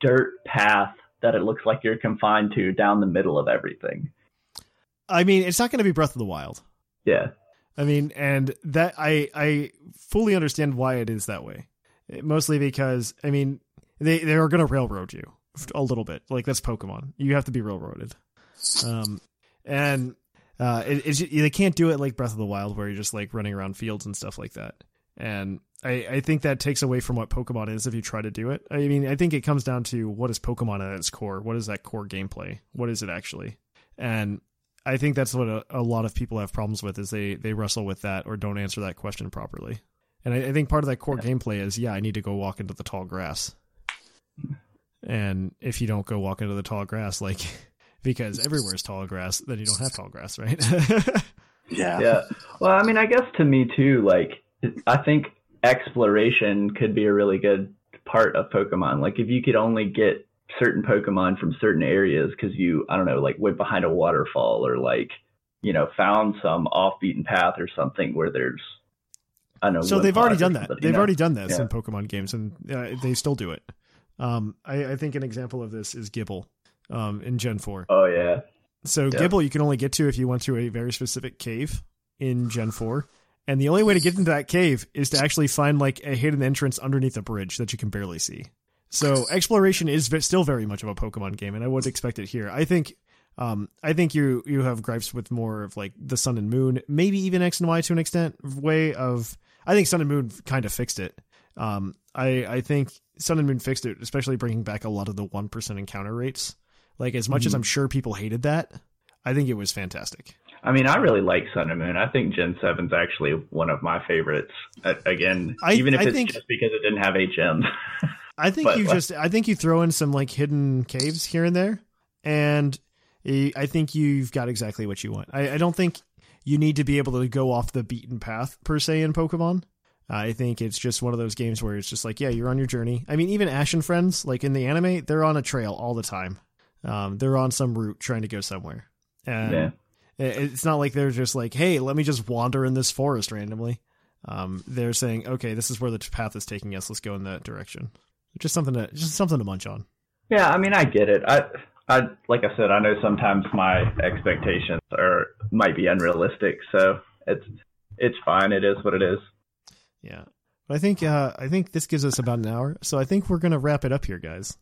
dirt path that it looks like you're confined to down the middle of everything. I mean, it's not going to be Breath of the Wild. Yeah. I mean, and that I I fully understand why it is that way. Mostly because I mean they they are going to railroad you a little bit. Like that's Pokemon. You have to be railroaded. Um, and uh, it, it's they can't do it like Breath of the Wild where you're just like running around fields and stuff like that. And I I think that takes away from what Pokemon is if you try to do it. I mean, I think it comes down to what is Pokemon at its core. What is that core gameplay? What is it actually? And I think that's what a, a lot of people have problems with is they they wrestle with that or don't answer that question properly. And I, I think part of that core gameplay is yeah, I need to go walk into the tall grass. And if you don't go walk into the tall grass, like <laughs> because everywhere is tall grass, then you don't have tall grass, right? <laughs> Yeah. Yeah. Well, I mean, I guess to me too, like, I think exploration could be a really good part of Pokemon. Like, if you could only get certain Pokemon from certain areas because you, I don't know, like went behind a waterfall or like, you know, found some off beaten path or something where there's, I don't know. so they've already done that. They've know? already done this Yeah. in Pokemon games, and uh, they still do it. Um, I, I think an example of this is Gible um, in Gen Four. Oh yeah. So Yeah. Gible you can only get to if you went to a very specific cave in Gen 4. And the only way to get into that cave is to actually find like a hidden entrance underneath a bridge that you can barely see. So exploration is still very much of a Pokemon game, and I would expect it here. I think, um, I think you you have gripes with more of like the Sun and Moon, maybe even X and Y to an extent. Way of, I think Sun and Moon kind of fixed it. Um, I I think Sun and Moon fixed it, especially bringing back a lot of the one percent encounter rates. Like as much as Mm-hmm. I'm sure people hated that, I think it was fantastic. I mean, I really like Sun and Moon. I think Gen 7's actually one of my favorites. Again, I- even if I it's think- just because it didn't have HM. <laughs> I think But, you just I think you throw in some like hidden caves here and there, and I think you've got exactly what you want. I, I don't think you need to be able to go off the beaten path per se in Pokemon. I think it's just one of those games where it's just like, yeah, you're on your journey. I mean, even Ash and friends, like in the anime, they're on a trail all the time. Um, they're on some route trying to go somewhere, and Yeah. it's not like they're just like, hey, let me just wander in this forest randomly. Um, they're saying, okay, this is where the path is taking us. Let's go in that direction. Just something to just something to munch on. Yeah, I mean, I get it. I, I, like I said, I know sometimes my expectations are might be unrealistic, so it's it's fine. It is what it is. Yeah, but I think uh, I think this gives us about an hour, so I think we're gonna wrap it up here, guys.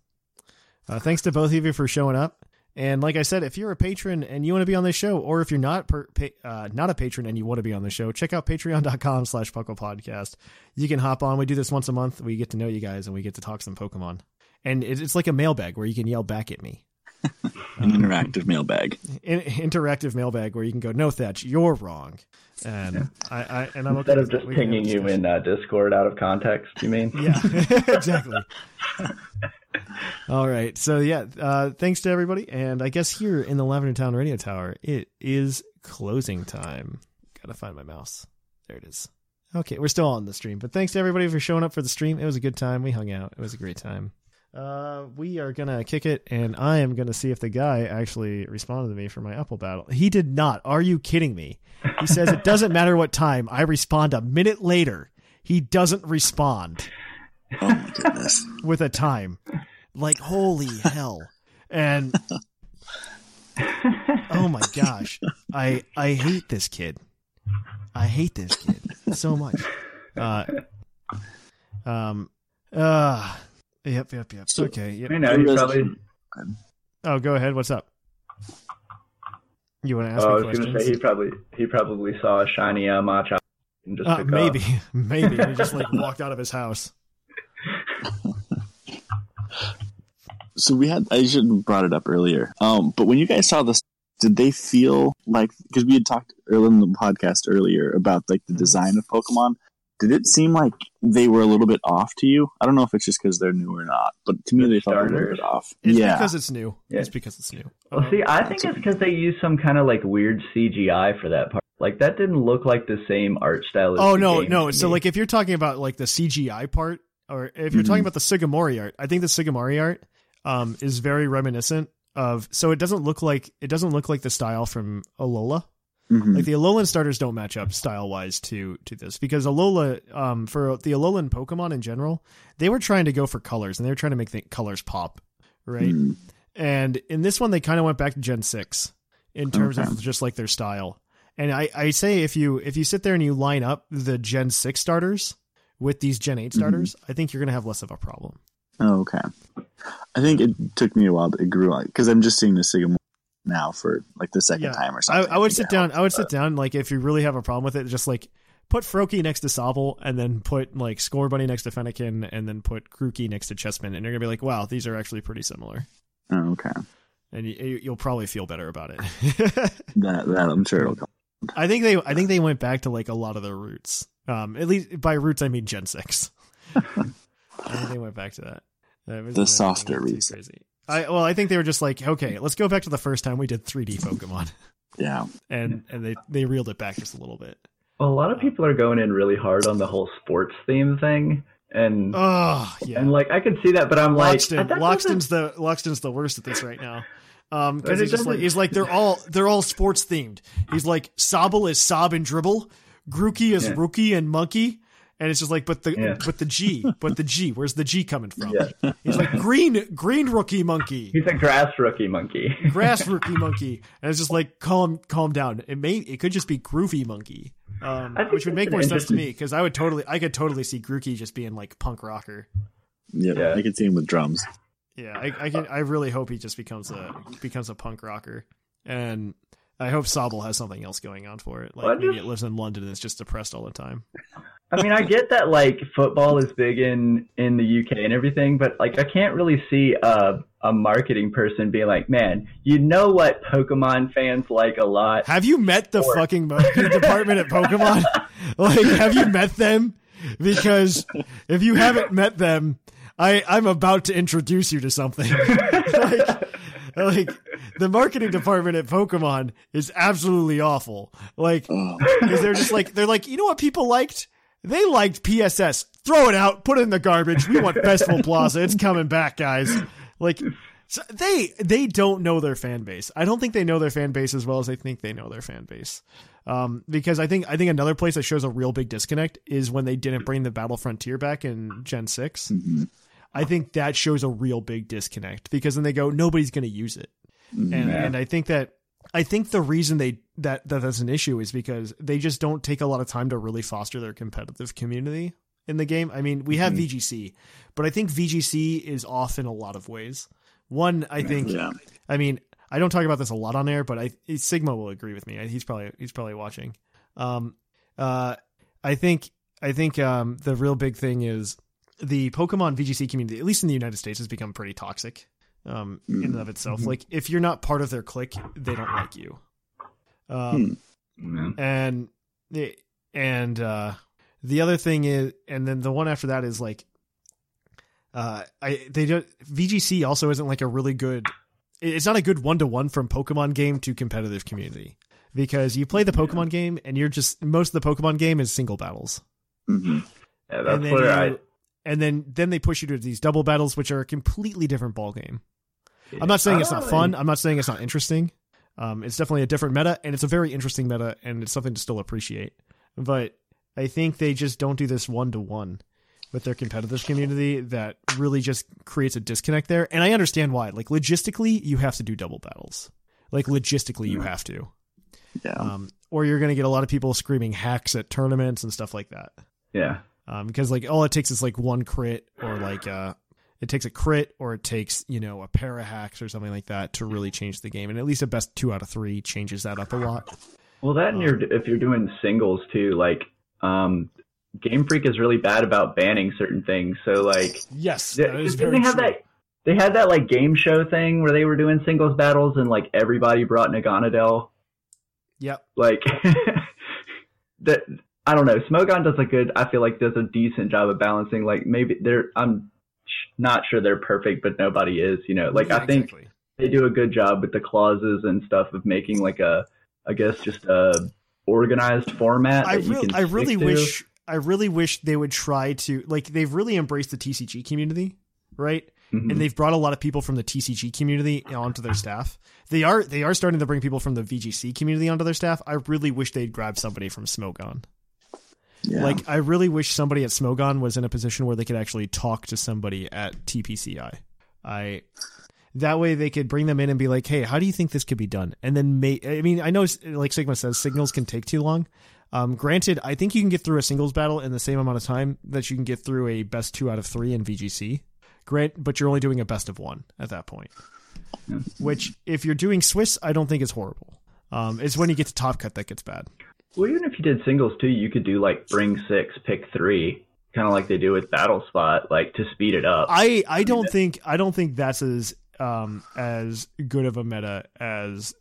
Uh, thanks to both of you for showing up. And like I said, if you're a patron and you want to be on this show, or if you're not per, pa- uh, not a patron and you want to be on the show, check out patreon.com <laughs> slash Puckle Podcast. You can hop on. We do this once a month. We get to know you guys and we get to talk some Pokemon. And it, it's like a mailbag where you can yell back at me. <laughs> An interactive mailbag. In, interactive mailbag where you can go, no, Thatch, you're wrong. And I, I and I'm okay Instead of just We can have pinging you in uh, Discord out of context, you mean? <laughs> Yeah, exactly. All right. So yeah, uh, thanks to everybody, and I guess here in the Lavender Town Radio Tower, it is closing time. Gotta find my mouse. There it is. Okay, we're still on the stream, but thanks to everybody for showing up for the stream. It was a good time. We hung out. It was a great time. Uh, we are gonna kick it, and I am gonna see if the guy actually responded to me for my Apple battle. He did not. Are you kidding me? He says it doesn't <laughs> matter what time. I respond a minute later. He doesn't respond Oh my goodness. with a time. Like holy <laughs> hell. And oh my gosh. I I hate this kid. I hate this kid so much. Uh um uh yep yep yep. So- okay. Yep. I know, he's probably. Oh, go ahead. What's up? You want to ask Oh, I was questions? gonna say he probably he probably saw a shiny uh, Machop and just Uh, took maybe, off. <laughs> maybe he just like <laughs> walked out of his house. So we had I should have brought it up earlier. Um, but when you guys saw this, did they feel like because we had talked earlier in the podcast earlier about like the design of Pokemon? did it seem like they were a little bit off to you? I don't know if it's just because they're new or not, but to me they felt a little starters? bit off. It's yeah, because it's new. Yeah. It's because it's new. Well, Um, see, I think it's because they used some kind of like weird CGI for that part. Like that didn't look like the same art style. As Oh the no, game no. So me. like if you're talking about like the CGI part, or if you're Mhm. talking about the Sugimori art, I think the Sugimori art um, is very reminiscent of. So it doesn't look like it doesn't look like the style from Alola. Mhm. Like the Alolan starters don't match up style wise to to this because Alola, um, for the Alolan Pokemon in general, they were trying to go for colors and they were trying to make the colors pop, right? Mm. And in this one, they kind of went back to Gen six in terms Okay. of just like their style. And I, I say if you if you sit there and you line up the Gen six starters with these Gen 8 Mm-hmm. starters, I think you're gonna have less of a problem. Oh, okay. I think it took me a while, but it grew on because I'm just seeing the Sigma now for like the second time or I, something. I would sit down. I would but- sit down. Like if you really have a problem with it, just like put Froakie next to Sobble, and then put like Scorbunny next to Fennekin, and then put Grookey next to Chespin, and you're gonna be like, wow, these are actually pretty similar, Oh, okay. and you, you'll probably feel better about it. <laughs> That that I'm sure it'll come. I think they I think they went back to like a lot of their roots. Um, at least by roots I mean Gen six. <laughs> I think they went back to that. That was- The softer wasn't too roots. Crazy. I well, I think they were just like, okay, let's go back to the first time we did 3D Pokemon, Yeah. and and they they reeled it back just a little bit. Well, a lot of people are going in really hard on the whole sports theme thing, and Oh yeah, and like I can see that, but I'm like, Loxton. that Loxton's the Loxton's the worst at this right now. Um, because he's just like he's like they're all they're all sports themed. He's like Sobble is sob and dribble, Grookey is Yeah. rookie and monkey, and it's just like but the Yeah. but the G, but the G, where's the G coming from? Yeah. He's like green green rookie monkey, He's a grass rookie monkey. grass <laughs> rookie monkey, and it's just like calm calm down. It may it could just be groovy monkey. Um, which would make more sense to me because I would totally, I could totally see Grookey just being like punk rocker. yeah, Yeah. I could see him with drums. Yeah, I, I can. I really hope he just becomes a becomes a punk rocker, and I hope Sobble has something else going on for it. Like Well, I maybe it lives in London and it's just depressed all the time. I mean, I get that like football is big in in the UK and everything, but like I can't really see a a marketing person being like, "Man, you know what Pokemon fans like a lot." Have you met the Or- fucking marketing department at Pokemon? <laughs> like, have you met them? Because if you haven't met them, I I'm about to introduce you to something. <laughs> like, like the marketing department at Pokemon is absolutely awful. Like, because they're just like they're like you know what people liked they liked pss throw it out. Put it in the garbage. We want festival <laughs> plaza. It's coming back guys. Like so they they don't know their fan base. I don't think they know their fan base as well as they think they know their fan base. Um, because i think i think another place that shows a real big disconnect is when they didn't bring the battle frontier back in gen 6 mhm. i think that shows a real big disconnect because then they go nobody's going to use it. And Yeah. and I think that I think the reason they that that that's an issue is because they just don't take a lot of time to really foster their competitive community in the game. I mean, we have VGC, but I think VGC is off in a lot of ways. One, I think, Yeah. I mean, I don't talk about this a lot on air, but I Sigma will agree with me. He's probably he's probably watching. Um, uh, I think I think um the real big thing is the Pokemon VGC community, at least in the United States, has become pretty toxic um, in and of itself. Like if you're not part of their clique, they don't like you. Um, Yeah. and the and uh, the other thing is, and then the one after that is like, uh, I they don't VGC also isn't like a really good. It's not a good one to one from Pokemon game to competitive community because you play the Pokemon game and you're just most of the Pokemon game is single battles Mhm. Yeah, that's and then where you- I. and then then they push you to these double battles, which are a completely different ball game. I'm not saying it's not Oh, fun. I'm not saying it's not interesting. Um, it's definitely a different meta, and it's a very interesting meta, and it's something to still appreciate. But I think they just don't do this one to one with their competitive community that really just creates a disconnect there. And I understand why. Like logistically, you have to do double battles. Like logistically, you have to, Yeah. um, or you're going to get a lot of people screaming hacks at tournaments and stuff like that Yeah. um, because like all it takes is like one crit or like uh it takes a crit or it takes you know a pair of hacks or something like that to really change the game and at least a best two out of three changes that up a lot Well, that and you're if you're doing singles too, like um, Game Freak is really bad about banning certain things. So like, yes th- that is didn't very they have that? They had that like game show thing where they were doing singles battles and like everybody brought Naganadel. yep Like <laughs> that I don't know. Smogon does a good. I feel like does a decent job of balancing. Like maybe they're. I'm not sure they're perfect, but nobody is. You know, like Yeah, I think exactly. they do a good job with the clauses and stuff of making like a, I guess just a organized format. I that you really, can I really to. wish, I really wish they would try to like they've really embraced the TCG community, right? Mhm. And they've brought a lot of people from the TCG community onto their staff. They are they are starting to bring people from the VGC community onto their staff. I really wish they'd grab somebody from Smogon. Yeah. Like I really wish somebody at Smogon was in a position where they could actually talk to somebody at TPCI. I that way they could bring them in and be like, "Hey, how do you think this could be done?" And then make. I mean, I know, like Sigma says, signals can take too long. Um, granted, I think you can get through a singles battle in the same amount of time that you can get through a best two out of three in VGC. Grant, but you're only doing a best of one at that point. Which, if you're doing Swiss, I don't think is horrible. Um, it's when you get to top cut that gets bad. Well, even if you did singles too, you could do like bring six, pick three, kind of like they do with Battle Spot, like to speed it up. I I don't think I don't think that's as um as good of a meta as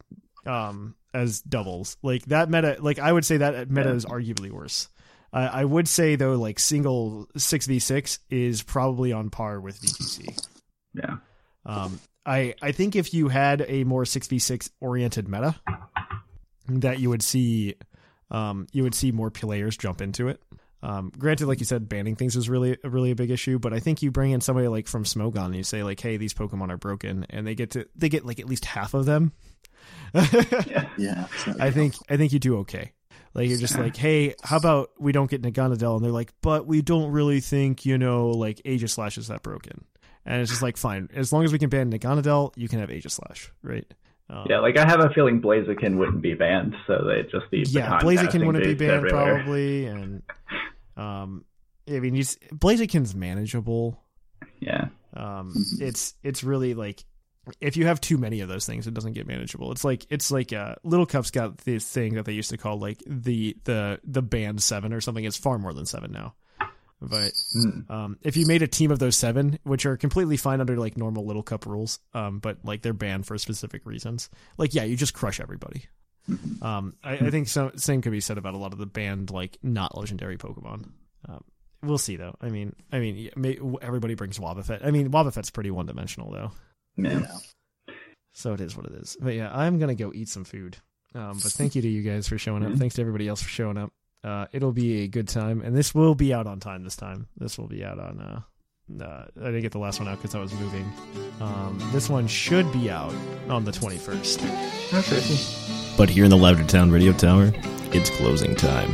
um as doubles. Like that meta, like I would say that meta is arguably worse. I I would say though, like single six v six is probably on par with VGC. yeah. Um, I I think if you had a more six v six oriented meta, that you would see, um, you would see more players jump into it. Um, granted, like you said, banning things is really really a big issue, but I think you bring in somebody like from Smogon and you say like, hey, these Pokemon are broken, and they get to they get like at least half of them. yeah. <laughs> so- I think I think you do okay. Like you're just like, hey, how about we don't get Naganadel? And they're like, but we don't really think you know like Aegis Slash is that broken. And it's just like, fine, as long as we can ban Naganadel, you can have Aegis Slash, right? Um, Yeah, like I have a feeling Blaziken wouldn't be banned, so they'd just be yeah, Blaziken wouldn't be banned everywhere. probably, and <laughs> um, I mean, he's, Blaziken's manageable. Yeah, Um, it's it's really like if you have too many of those things, it doesn't get manageable. It's like it's like uh, Little Cup's got this thing that they used to call like the the the band seven or something. It's far more than seven now. But um, if you made a team of those seven, which are completely fine under like normal Little Cup rules, um, but like they're banned for specific reasons, like yeah, you just crush everybody. Um, I, I think so. Same could be said about a lot of the banned like not legendary Pokemon. Um, we'll see though. I mean, I mean, may, everybody brings Wobbuffet. I mean, Wobbuffet's pretty one dimensional though, yeah. so it is what it is. But yeah, I'm gonna go eat some food. Um, but <laughs> thank you to you guys for showing up. Thanks to everybody else for showing up. Uh, it'll be a good time, and this will be out on time this time. This will be out on. Uh, uh, I didn't get the last one out because I was moving. Um, this one should be out on the 21st. But here in the Lavender Town Radio Tower, it's closing time.